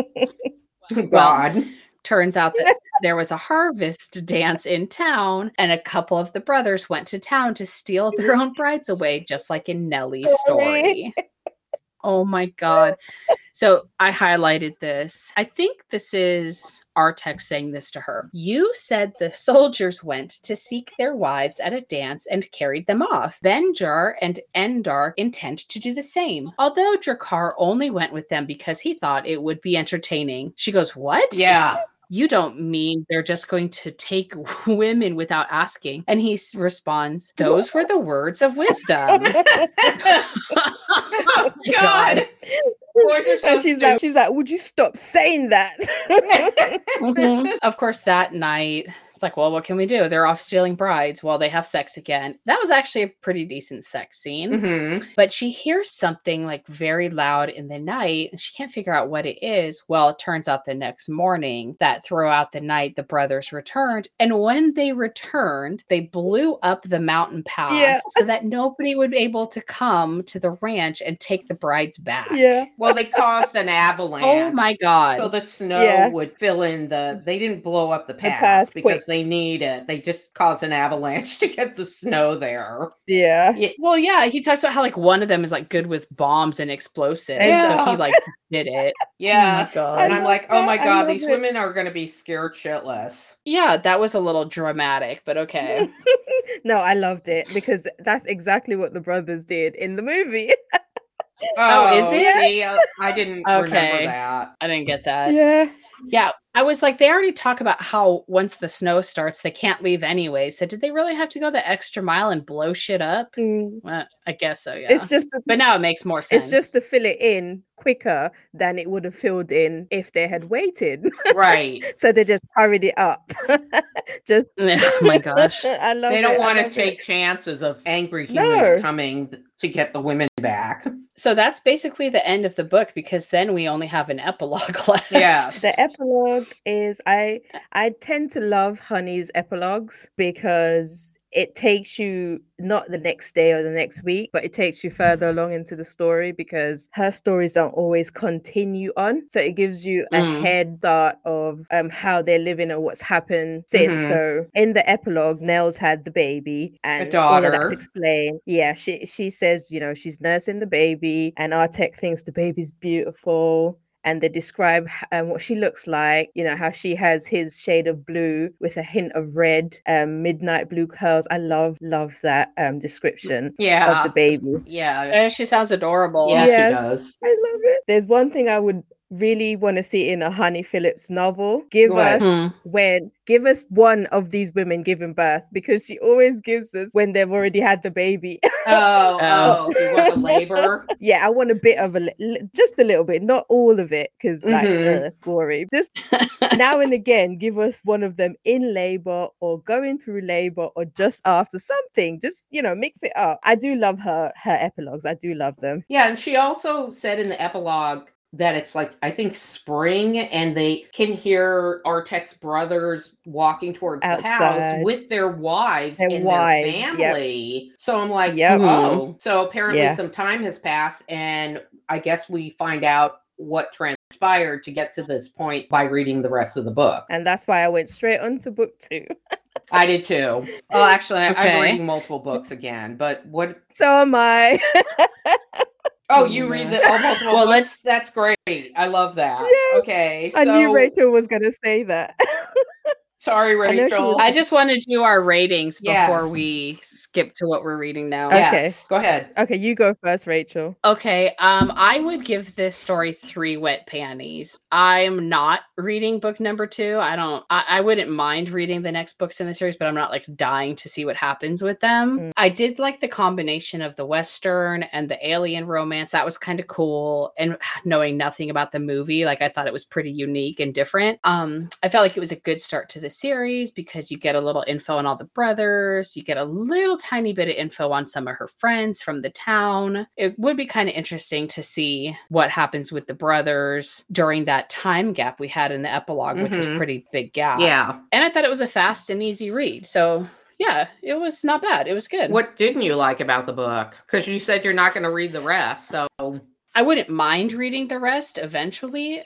God. Turns out that there was a harvest dance in town, and a couple of the brothers went to town to steal their own brides away, just like in Nellie's story. Oh my God. So I highlighted this. I think this is Artek saying this to her. You said the soldiers went to seek their wives at a dance and carried them off. Benjar and Endar intend to do the same. Although Drakar only went with them because he thought it would be entertaining. She goes, What? Yeah. You don't mean they're just going to take women without asking. And he responds, Those were the words of wisdom. oh, God. Boys are so and she's like, she's like, would you stop saying that? Mhm. Of course, that night, it's like, well, what can we do? They're off stealing brides while they have sex again. That was actually a pretty decent sex scene. Mhm. But she hears something like very loud in the night and she can't figure out what it is. Well, it turns out the next morning that throughout the night, the brothers returned. And when they returned, they blew up the mountain pass Yeah. so that nobody would be able to come to the ranch and take the brides back. yeah. Well, they caused an avalanche. Oh my God. So the snow Yeah. would fill in the. They didn't blow up the pass, pass because quick. They need it. They just cause an avalanche to get the snow there. Yeah. Well, yeah, he talks about how like one of them is like good with bombs and explosives, so he like did it. Yeah, God. and I I'm love like, oh my that. God, these it. women are going to be scared shitless. Yeah, that was a little dramatic, but okay. no, I loved it because that's exactly what the brothers did in the movie. Oh, is it? see, uh, I didn't remember Okay. that. I didn't get that. yeah. Yeah, I was like, they already talk about how once the snow starts, they can't leave anyway. So did they really have to go the extra mile and blow shit up? Mm. Well, I guess so. Yeah. It's just but now it makes more sense. it's just to fill it in quicker than it would have filled in if they had waited. Right. so they just hurried it up. just oh my gosh. I love they don't I want to love it. take chances of angry humans No. coming to get the women back. So that's basically the end of the book because then we only have an epilogue left. Yes. the epilogue is i i tend to love honey's epilogues because it takes you not the next day or the next week but it takes you further along into the story because her stories don't always continue on. So it gives you a Mm. head start of um how they're living and what's happened since. Mhm. so in the epilogue nell's had the baby and all of that's explained. Yeah she she says you know she's nursing the baby and artek thinks the baby's beautiful and they describe um, what she looks like you know how she has his shade of blue with a hint of red um, midnight blue curls i love love that um, description of Yeah. the baby Yeah. And she sounds adorable. Yeah, Yes. she does. i love it there's one thing i would really want to see in a honey phillips novel give What? us Hmm. when give us one of these women giving birth because she always gives us when they've already had the baby Oh, Oh. oh, you want the labor? yeah i want a bit of a li- li- just a little bit not all of it because like Mhm. uh, gory just now and again give us one of them in labor or going through labor or just after something just you know mix it up i do love her her epilogues i do love them Yeah, and she also said in the epilogue that it's like I think spring and they can hear Artek's brothers walking towards the house with their wives Their and wives, their yep. family. So I'm like, Yep. oh. So apparently Yeah. some time has passed and I guess we find out what transpired to get to this point by reading the rest of the book. and that's why i went straight on to book two I did too. Well, actually, Okay. I'm reading multiple books again, but what so am i Oh, you read gosh. the oh, multiple Well, books? let's- That's great. I love that. Yes. Okay, i knew rachel was gonna say that Sorry, I know she Rachel. was- I just want to do our ratings before Yes. we skip to what we're reading now. Okay. Yes, Go ahead. Okay, you go first, Rachel. Okay, um, I would give this story three wet panties. I'm not reading book number two. I don't. I, I wouldn't mind reading the next books in the series, but I'm not like dying to see what happens with them. Mm. I did like the combination of the western and the alien romance. That was kind of cool, and knowing nothing about the movie, like I thought it was pretty unique and different. Um, I felt like it was a good start to the series because you get a little info on all the brothers, you get a little tiny bit of info on some of her friends from the town. It would be kind of interesting to see what happens with the brothers during that time gap we had in the epilogue, which was Mhm. pretty big gap. Yeah. And I thought it was a fast and easy read. So yeah, it was not bad. It was good. What didn't you like about the book? Because you said you're not going to read the rest. So I wouldn't mind reading the rest eventually,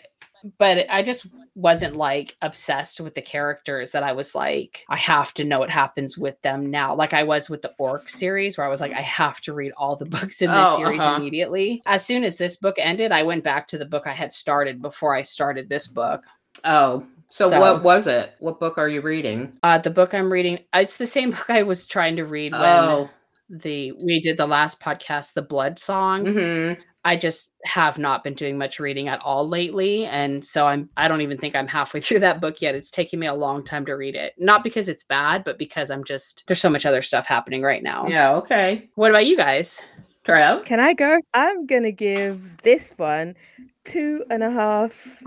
but I just wasn't like obsessed with the characters that I was like, I have to know what happens with them now. Like I was with the Orc series, where I was like, I have to read all the books in this Oh, series uh-huh. immediately. As soon as this book ended, I went back to the book I had started before I started this book. oh, so, So- what was it? What book are you reading? Uh, the book I'm reading, it's the same book I was trying to read when Oh. the we did the last podcast, The Blood Song. Mm-hmm. I just have not been doing much reading at all lately, and so I'm I don't even think I'm halfway through that book yet. It's taking me a long time to read it. Not because it's bad, but because I'm just there's so much other stuff happening right now. Yeah. Okay. What about you guys? Trev. Can I go? I'm gonna give this one two and a half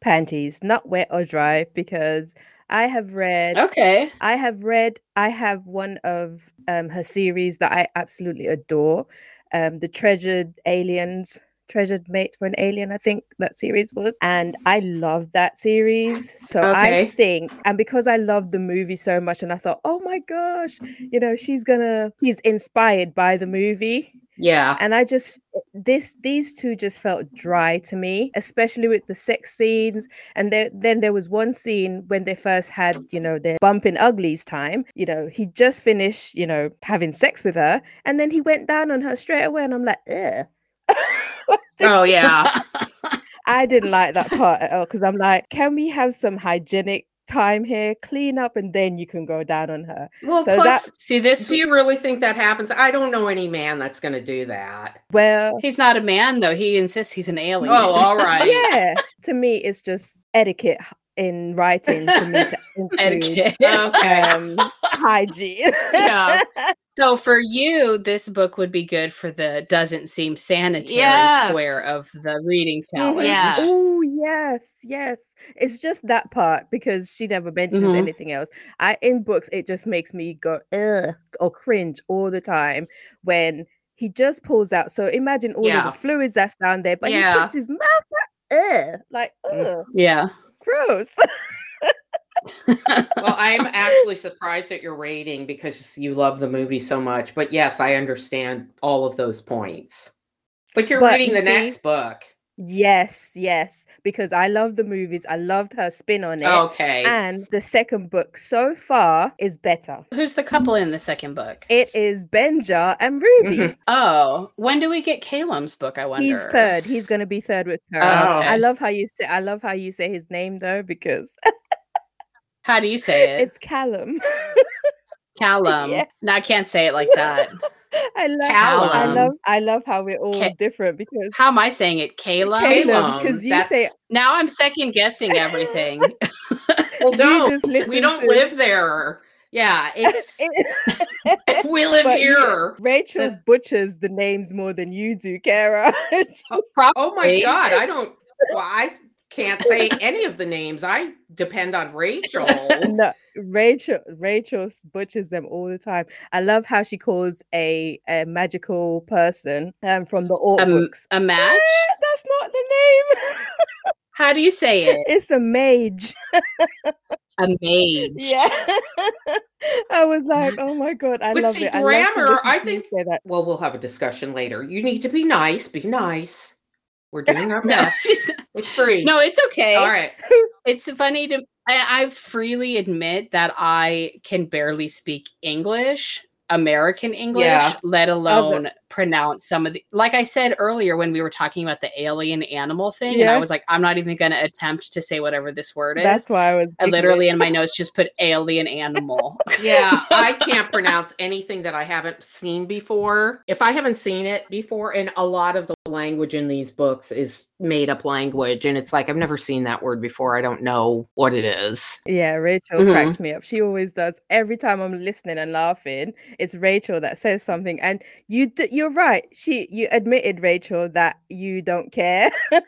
panties, not wet or dry, because I have read Okay. I have read I have one of um her series that I absolutely adore. Um the Treasured Aliens, Treasured Mate for an Alien, I think that series was. And I love that series. So I think and because I love the movie so much and I thought, "Oh my gosh, you know, she's gonna she's inspired by the movie." Yeah. and i just eh, this these two just felt dry to me especially with the sex scenes and there, then there was one scene when they first had you know their bumping uglies time you know he just finished you know having sex with her and then he went down on her straight away and i'm like Ugh. Oh yeah. i didn't like that part at all because i'm like can we have some hygienic time here clean up and then you can go down on her Well, So plus, that- See this do you really think that happens? I don't know any man that's going to do that. well he's not a man though. He insists he's an alien. Oh, all right. yeah to me it's just etiquette in writing for me to include Etiquette. Okay. um, hygiene. Yeah. So for you, this book would be good for the doesn't seem sanitary Yes. square of the reading challenge. Yeah. Oh yes, yes. It's just that part because she never mentions Mhm. anything else. I in books it just makes me go ugh or cringe all the time when he just pulls out. So imagine all Yeah. of the fluids that's down there, but he Yeah. puts his mouth out. Ugh, like Mm. ugh, Yeah. gross. Well, I'm actually surprised at your rating because you love the movie so much. But yes, I understand all of those points. But you're But reading you the see- next book. Yes, yes, because I love the movies. I loved her spin on it. Okay. And the second book so far is better. Who's the couple in the second book? It is Benja and Ruby. Mhm. Oh, when do we get Calum's book? I wonder. He's third. He's gonna be third with her. Oh, I love how you say I love how you say his name though, because How do you say it? it's Callum. Callum. Yeah. No, I can't say it like that. I love I love I love how we're all Ca- different because How am I saying it? Calum. Calum, Calum, because you that's- say Now I'm second guessing everything. Well, you don't. We don't to- live there. Yeah, it's we live but you- here. Rachel butchers the names more than you do, Kara. Oh, probably. Oh my god, I don't. Well, I can't say any of the names. I depend on Rachel. no, Rachel Rachel butchers them all the time. I love how she calls a, a magical person um, from the Orc Um, books. a match? That's not the name. How do you say it? it's a mage. A mage. Yeah. I was like, oh my god, I But love see, it. I grammar, I to think- say that. well, we'll have a discussion later. You need to be nice. Be nice. We're doing our No, best. It's free. no, it's okay. All right. It's funny to I, I freely admit that I can barely speak English. American English, Yeah. let alone pronounce some of the like I said earlier when we were talking about the alien animal thing, and I was like, I'm not even gonna attempt to say whatever this word is. That's why I was. I literally in my notes just put alien animal. yeah, I can't pronounce anything that I haven't seen before. If I haven't seen it before, and a lot of the language in these books is made up language, and it's like I've never seen that word before. I don't know what it is. Yeah, Rachel Mhm. cracks me up. She always does. Every time I'm listening and laughing, it's Rachel that says something. And you, d- you're right. She, you admitted, Rachel, that you don't care.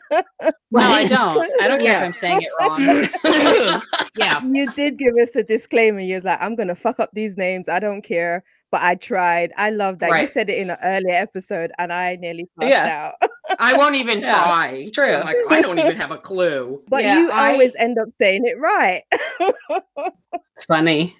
No, I don't. I don't care Yeah. if I'm saying it wrong. yeah. you did give us a disclaimer. You was like, "I'm gonna fuck up these names. I don't care." But I tried. I love that you said it in an earlier episode, and I nearly passed Yeah. out. I won't even Yeah, try. it's true. I'm like, I don't even have a clue. But Yeah, you I- always end up saying it right. It's funny.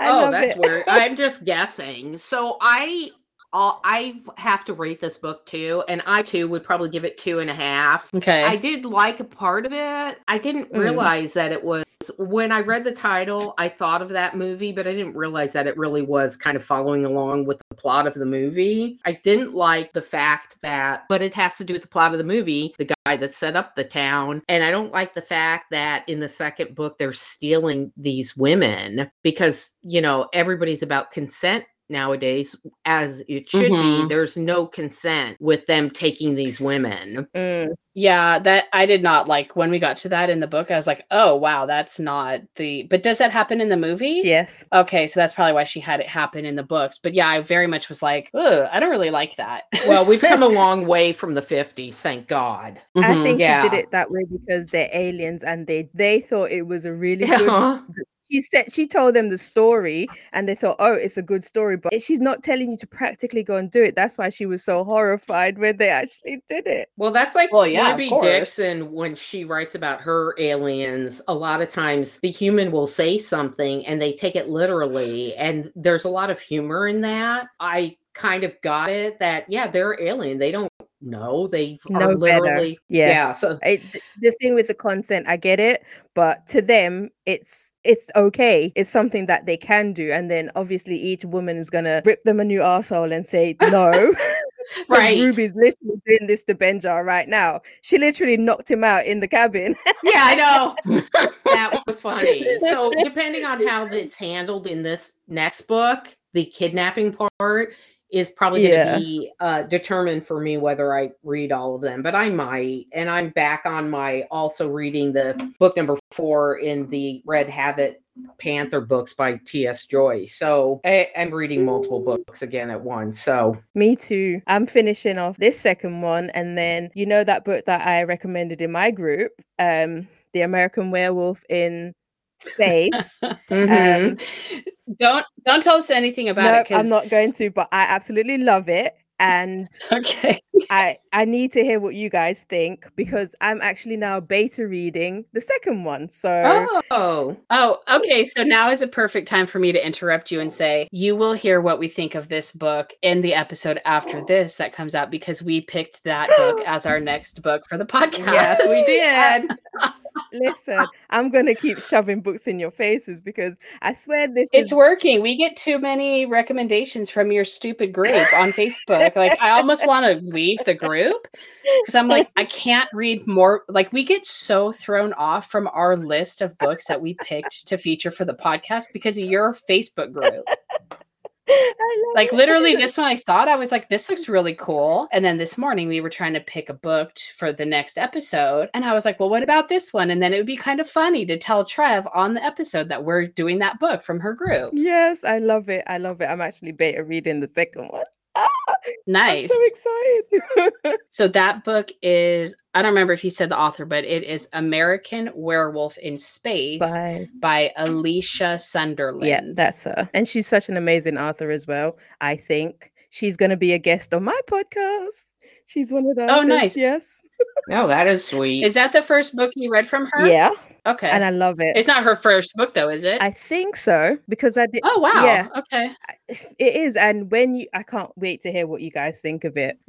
I oh, that's it. weird. I'm just guessing. So I, uh, I have to rate this book too, and I too would probably give it two and a half. Okay. I did like a part of it. I didn't Mm. realize that it was when I read the title, I thought of that movie, but I didn't realize that it really was kind of following along with the plot of the movie. I didn't like the fact that, but it has to do with the plot of the movie, the guy that set up the town. And I don't like the fact that in the second book, they're stealing these women because, you know, everybody's about consent nowadays as it should Mhm. be there's no consent with them taking these women Mm, Yeah, that I did not like when we got to that in the book. I was like, oh wow, that's not the. But does that happen in the movie? yes. Okay, so that's probably why she had it happen in the books. But yeah, I very much was like, Ugh, I don't really like that. well we've come a long way from the 50s thank god I Mhm. think she did it that way because they're aliens and they they thought it was a really good Yeah. She said she told them the story and they thought oh it's a good story but she's not telling you to practically go and do it that's why she was so horrified when they actually did it Well, that's like Well, yeah, of Ruby course. Dixon when she writes about her aliens. A lot of times the human will say something and they take it literally. And there's a lot of humor in that. I kind of got it that, yeah, they're alien. They don't know. They No are better. literally. Yeah. So, it, the thing with the consent i get it but to them it's it's okay it's something that they can do and then obviously each woman is gonna rip them a new asshole and say no. right. ruby's literally doing this to benjar right now she literally knocked him out in the cabin yeah, I know. that was funny. So, depending on how it's handled in this next book, the kidnapping part is probably going to Yeah. be uh, determined for me whether I read all of them, but I might. And I'm back on my also reading the book number four in the Red Havoc Panther books by T.S. Joyce. So, I, I'm reading multiple books again at once. So, Me too. I'm finishing off this second one, and then you know that book that I recommended in my group, um, The American Werewolf in Space. mhm. Um, don't don't tell us anything about no, it because I'm not going to, but I absolutely love it, and okay. I I need to hear what you guys think because I'm actually now beta reading the second one. So oh, Oh, okay. So now is a perfect time for me to interrupt you and say you will hear what we think of this book in the episode after this that comes out because we picked that book as our next book for the podcast. yes, we did. listen, I'm gonna keep shoving books in your faces because I swear this It's is working. We get too many recommendations from your stupid group on Facebook. Like, I almost want to leave the group because I'm like, I can't read more. Like, we get so thrown off from our list of books that we picked to feature for the podcast because of your Facebook group. Like, literally, this one I saw it, I was like, this looks really cool. And then this morning, we were trying to pick a book t- for the next episode. And I was like, well, what about this one? And then it would be kind of funny to tell Trev on the episode that we're doing that book from her group. Yes, I love it. I love it. I'm actually beta reading the second one. Nice. I'm so excited. So that book is I don't remember if you said the author, but it is American Werewolf in Space Bye. by Alicia Sunderland. Yeah, that's her. And she's such an amazing author as well. I think she's going to be a guest on my podcast. She's one of the Oh, nice. Yes. No, that is sweet. Is that the first book you read from her? Yeah. Okay. And I love it. it's not her first book though, is it? I think so because I did. oh wow. yeah. Okay. It is. And when you, I can't wait to hear what you guys think of it.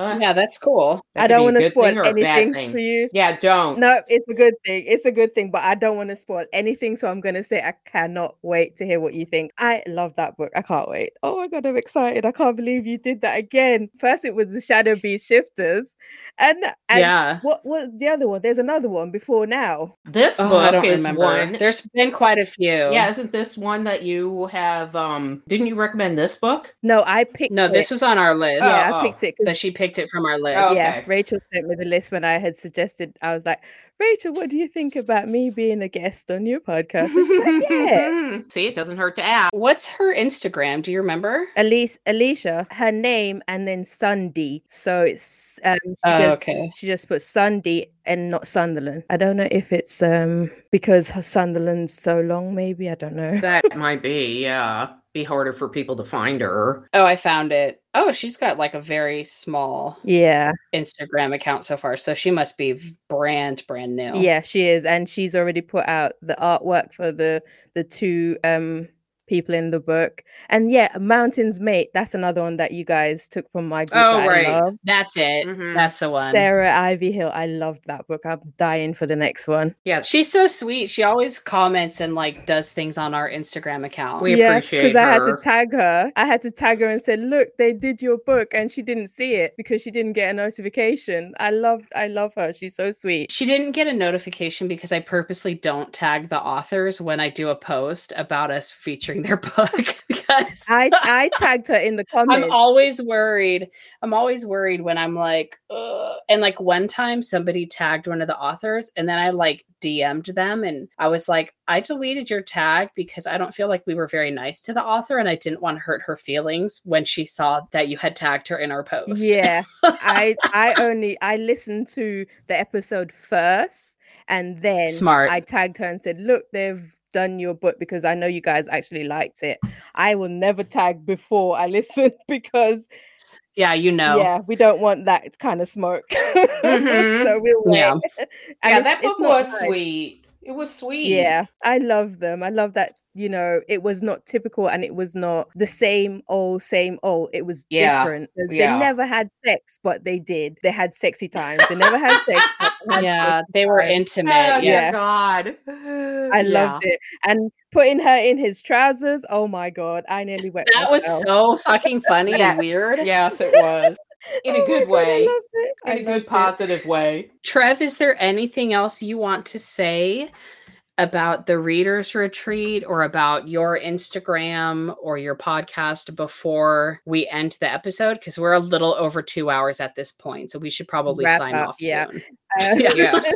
Uh, Yeah, that's cool. that I don't want to spoil thing or a bad anything for you. Yeah, don't. No, it's a good thing. It's a good thing, but I don't want to spoil anything. So I'm going to say I cannot wait to hear what you think. I love that book. I can't wait. Oh my God, I'm excited. I can't believe you did that again. First, it was the Shadow Beast Shifters. And, and yeah. what was the other one? There's another one before now. This Oh, I book don't is remember. one. There's been quite a few. Yeah, isn't this one that you have? Um, didn't you recommend this book? No, I picked No, this it. was on our list. Yeah, Oh, I picked it. But she picked it from our list. Oh, Yeah. Rachel sent me the list when I had suggested. I was like, Rachel, what do you think about me being a guest on your podcast? Like, yeah. See, it doesn't hurt to ask. What's her Instagram? Do you remember? Alicia, Alicia, her name and then Sunday. So it's um she, Oh, just, okay. she just put Sunday and not Sunderland. I don't know if it's um because her Sunderland's so long, maybe. I don't know. That might be, yeah, be harder for people to find her. Oh, I found it. Oh, she's got like a very small Yeah, Instagram account so far. So she must be brand, brand new. yeah, she is. And she's already put out the artwork for the the two um people in the book. And yeah, Mountains Mate, that's another one that you guys took from my group. Oh, that right. I love. That's it. Mhm. That's the one. Sarah Ivy Hill. I loved that book. I'm dying for the next one. Yeah, She's so sweet. She always comments and like does things on our Instagram account. We yeah, appreciate Because I had to tag her. I had to tag her and said, "Look, they did your book," and she didn't see it because she didn't get a notification. I love, I love her. She's so sweet. She didn't get a notification because I purposely don't tag the authors when I do a post about us featuring their book because I I tagged her in the comments. I'm always worried. I'm always worried when I'm like, Ugh. and like one time somebody tagged one of the authors, and then I like DM'd them, and I was like, I deleted your tag because I don't feel like we were very nice to the author, and I didn't want to hurt her feelings when she saw that you had tagged her in our post. Yeah, I I only I listened to the episode first, and then Smart. I tagged her and said, "Look, they've." Done your book because I know you guys actually liked it. I will never tag before I listen because yeah, you know. Yeah, we don't want that kind of smoke. Mhm. so we'll wait. Yeah. Yeah, that book was sweet. It was sweet. Yeah, I love them. I love that, you know, it was not typical and it was not the same old, same old. It was Yeah, different. Uh, they- yeah. They never had sex, but they did. They had sexy times. They never had sex. had Yeah, they were times. intimate. Oh, yeah. Yeah. God. I loved it. And putting her in his trousers, oh my God, I nearly wet That was so fucking funny and weird. Yes, it was. In Oh a good God, way. loved it. I In a good, it. positive way. Trev, is there anything else you want to say about the readers retreat or about your Instagram or your podcast before we end the episode? Because we're a little over two hours at this point, so we should probably Wrap sign up, off yeah. soon. Uh, Yeah.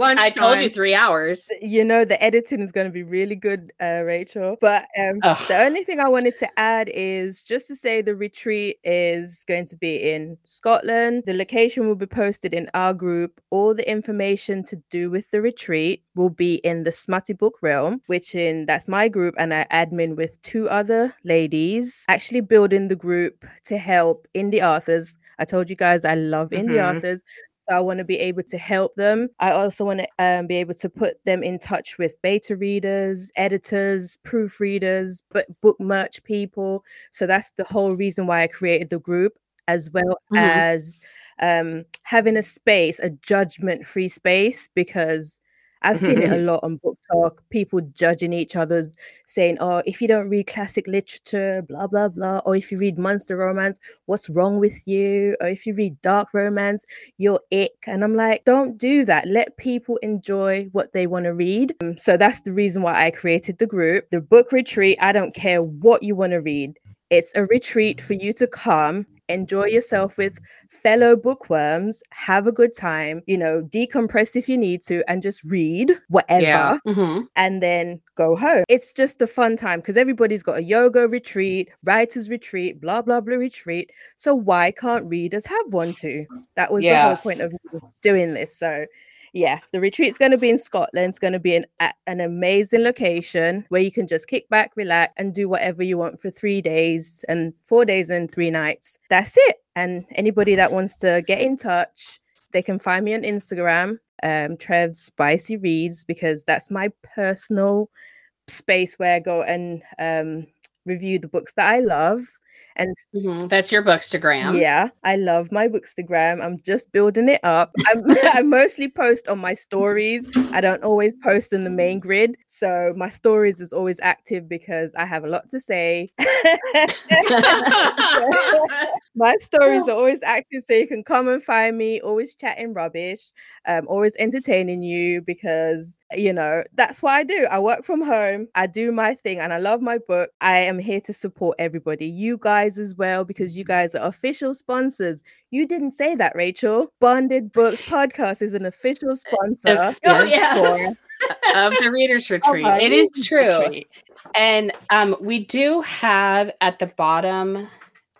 I told you three hours. you know the editing is going to be really good uh rachel but um Ugh. the only thing i wanted to add is just to say the retreat is going to be in scotland the location will be posted in our group all the information to do with the retreat will be in the smutty book realm which in that's my group and i admin with two other ladies actually building the group to help indie authors i told you guys i love indie Mhm. authors so I want to be able to help them. I also want to um, be able to put them in touch with beta readers, editors, proofreaders, but book merch people. So that's the whole reason why I created the group, as well Mhm. as um, having a space, a judgment-free space, because I've seen it a lot on book talk, people judging each other, saying, Oh, if you don't read classic literature, blah, blah, blah, or if you read monster romance, what's wrong with you? Or if you read dark romance, you're ick. And I'm like, don't do that. Let people enjoy what they want to read. Um, so that's the reason why I created the group. The book retreat, I don't care what you want to read. It's a retreat for you to come, enjoy yourself with fellow bookworms, have a good time, you know, decompress if you need to, and just read whatever Yeah. Mhm. and then go home. It's just a fun time because everybody's got a yoga retreat, writers retreat, blah blah blah retreat. So why can't readers have one too? That was the whole point of doing this. So yeah, the retreat's going to be in Scotland. It's going to be in an amazing location where you can just kick back, relax, and do whatever you want for three days and four days and three nights. That's it. And anybody that wants to get in touch, they can find me on Instagram, um, Trev Spicy Reads, because that's my personal space where I go and um, review the books that I love. And Mhm. That's your Bookstagram. yeah, I love my Bookstagram. I'm just building it up. I mostly post on my stories. I don't always post in the main grid. So my stories is always active because I have a lot to say. my stories are always active. So you can come and find me, always chatting rubbish, um, always entertaining you because, you know, that's what I do. I work from home, I do my thing, and I love my book. I am here to support everybody, you guys as well, because you guys are official sponsors. You didn't say that, Rachel. Bonded Books Podcast is an official sponsor. Of- Oh, yes, yeah. for of the readers retreat. our it is readers true. retreat. And um, we do have at the bottom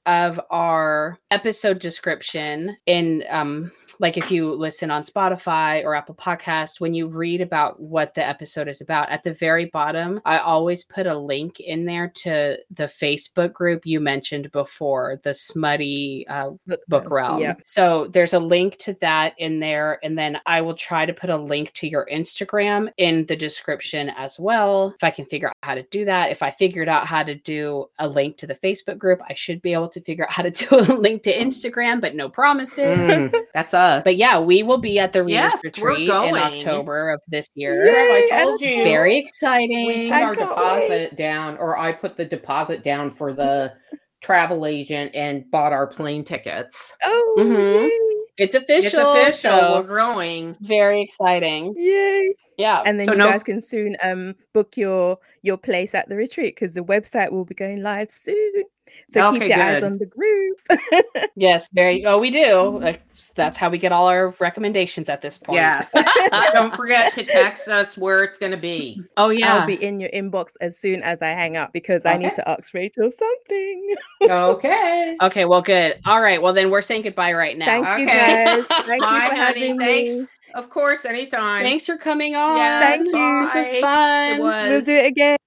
of our episode description in um like if you listen on Spotify or Apple Podcast, when you read about what the episode is about, at the very bottom, I always put a link in there to the Facebook group you mentioned before, the smutty uh, book realm. Yeah. So there's a link to that in there. And then I will try to put a link to your Instagram in the description as well. If I can figure out how to do that. If I figured out how to do a link to the Facebook group, I should be able to figure out how to do a link to Instagram, but no promises. Mm, that's us. But yeah, we will be at the Readers Yes, Retreat in. October of this year. Yay, I told you? Very we exciting. put I our can't deposit down, or I put the deposit down for the travel agent and bought our plane tickets. Oh, Mhm. yay. It's It's official. official. So We're going. very exciting. Yay. Yeah. And then So you no- guys can soon um book your your place at the retreat because the website will be going live soon. So keep Okay, your eyes good. on the group. Yes, very. Oh, we do. Like, That's how we get all our recommendations at this point. Yes. Don't forget to text us where it's going to be. Oh yeah. I'll be in your inbox as soon as I hang up because I need to ask Rachel something. Okay. okay. Well, good. All right. Well, then we're saying goodbye right now. Thank you guys. Thank Bye, you for honey. having Thanks. me. Of course, anytime. Thanks for coming on. Yes, Thank you. This was fun. It was. We'll do it again.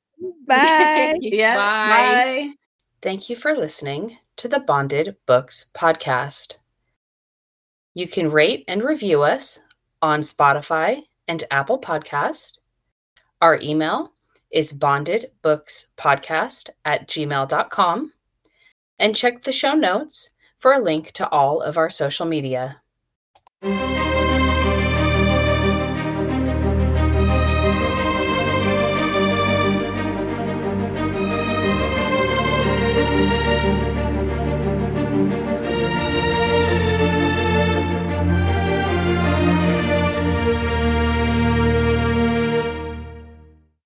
Bye. Yeah. Bye. Bye. Thank you for listening to the Bonded Books podcast. You can rate and review us on Spotify and Apple Podcast. Our email is bondedbookspodcast at gmail.com. And check the show notes for a link to all of our social media.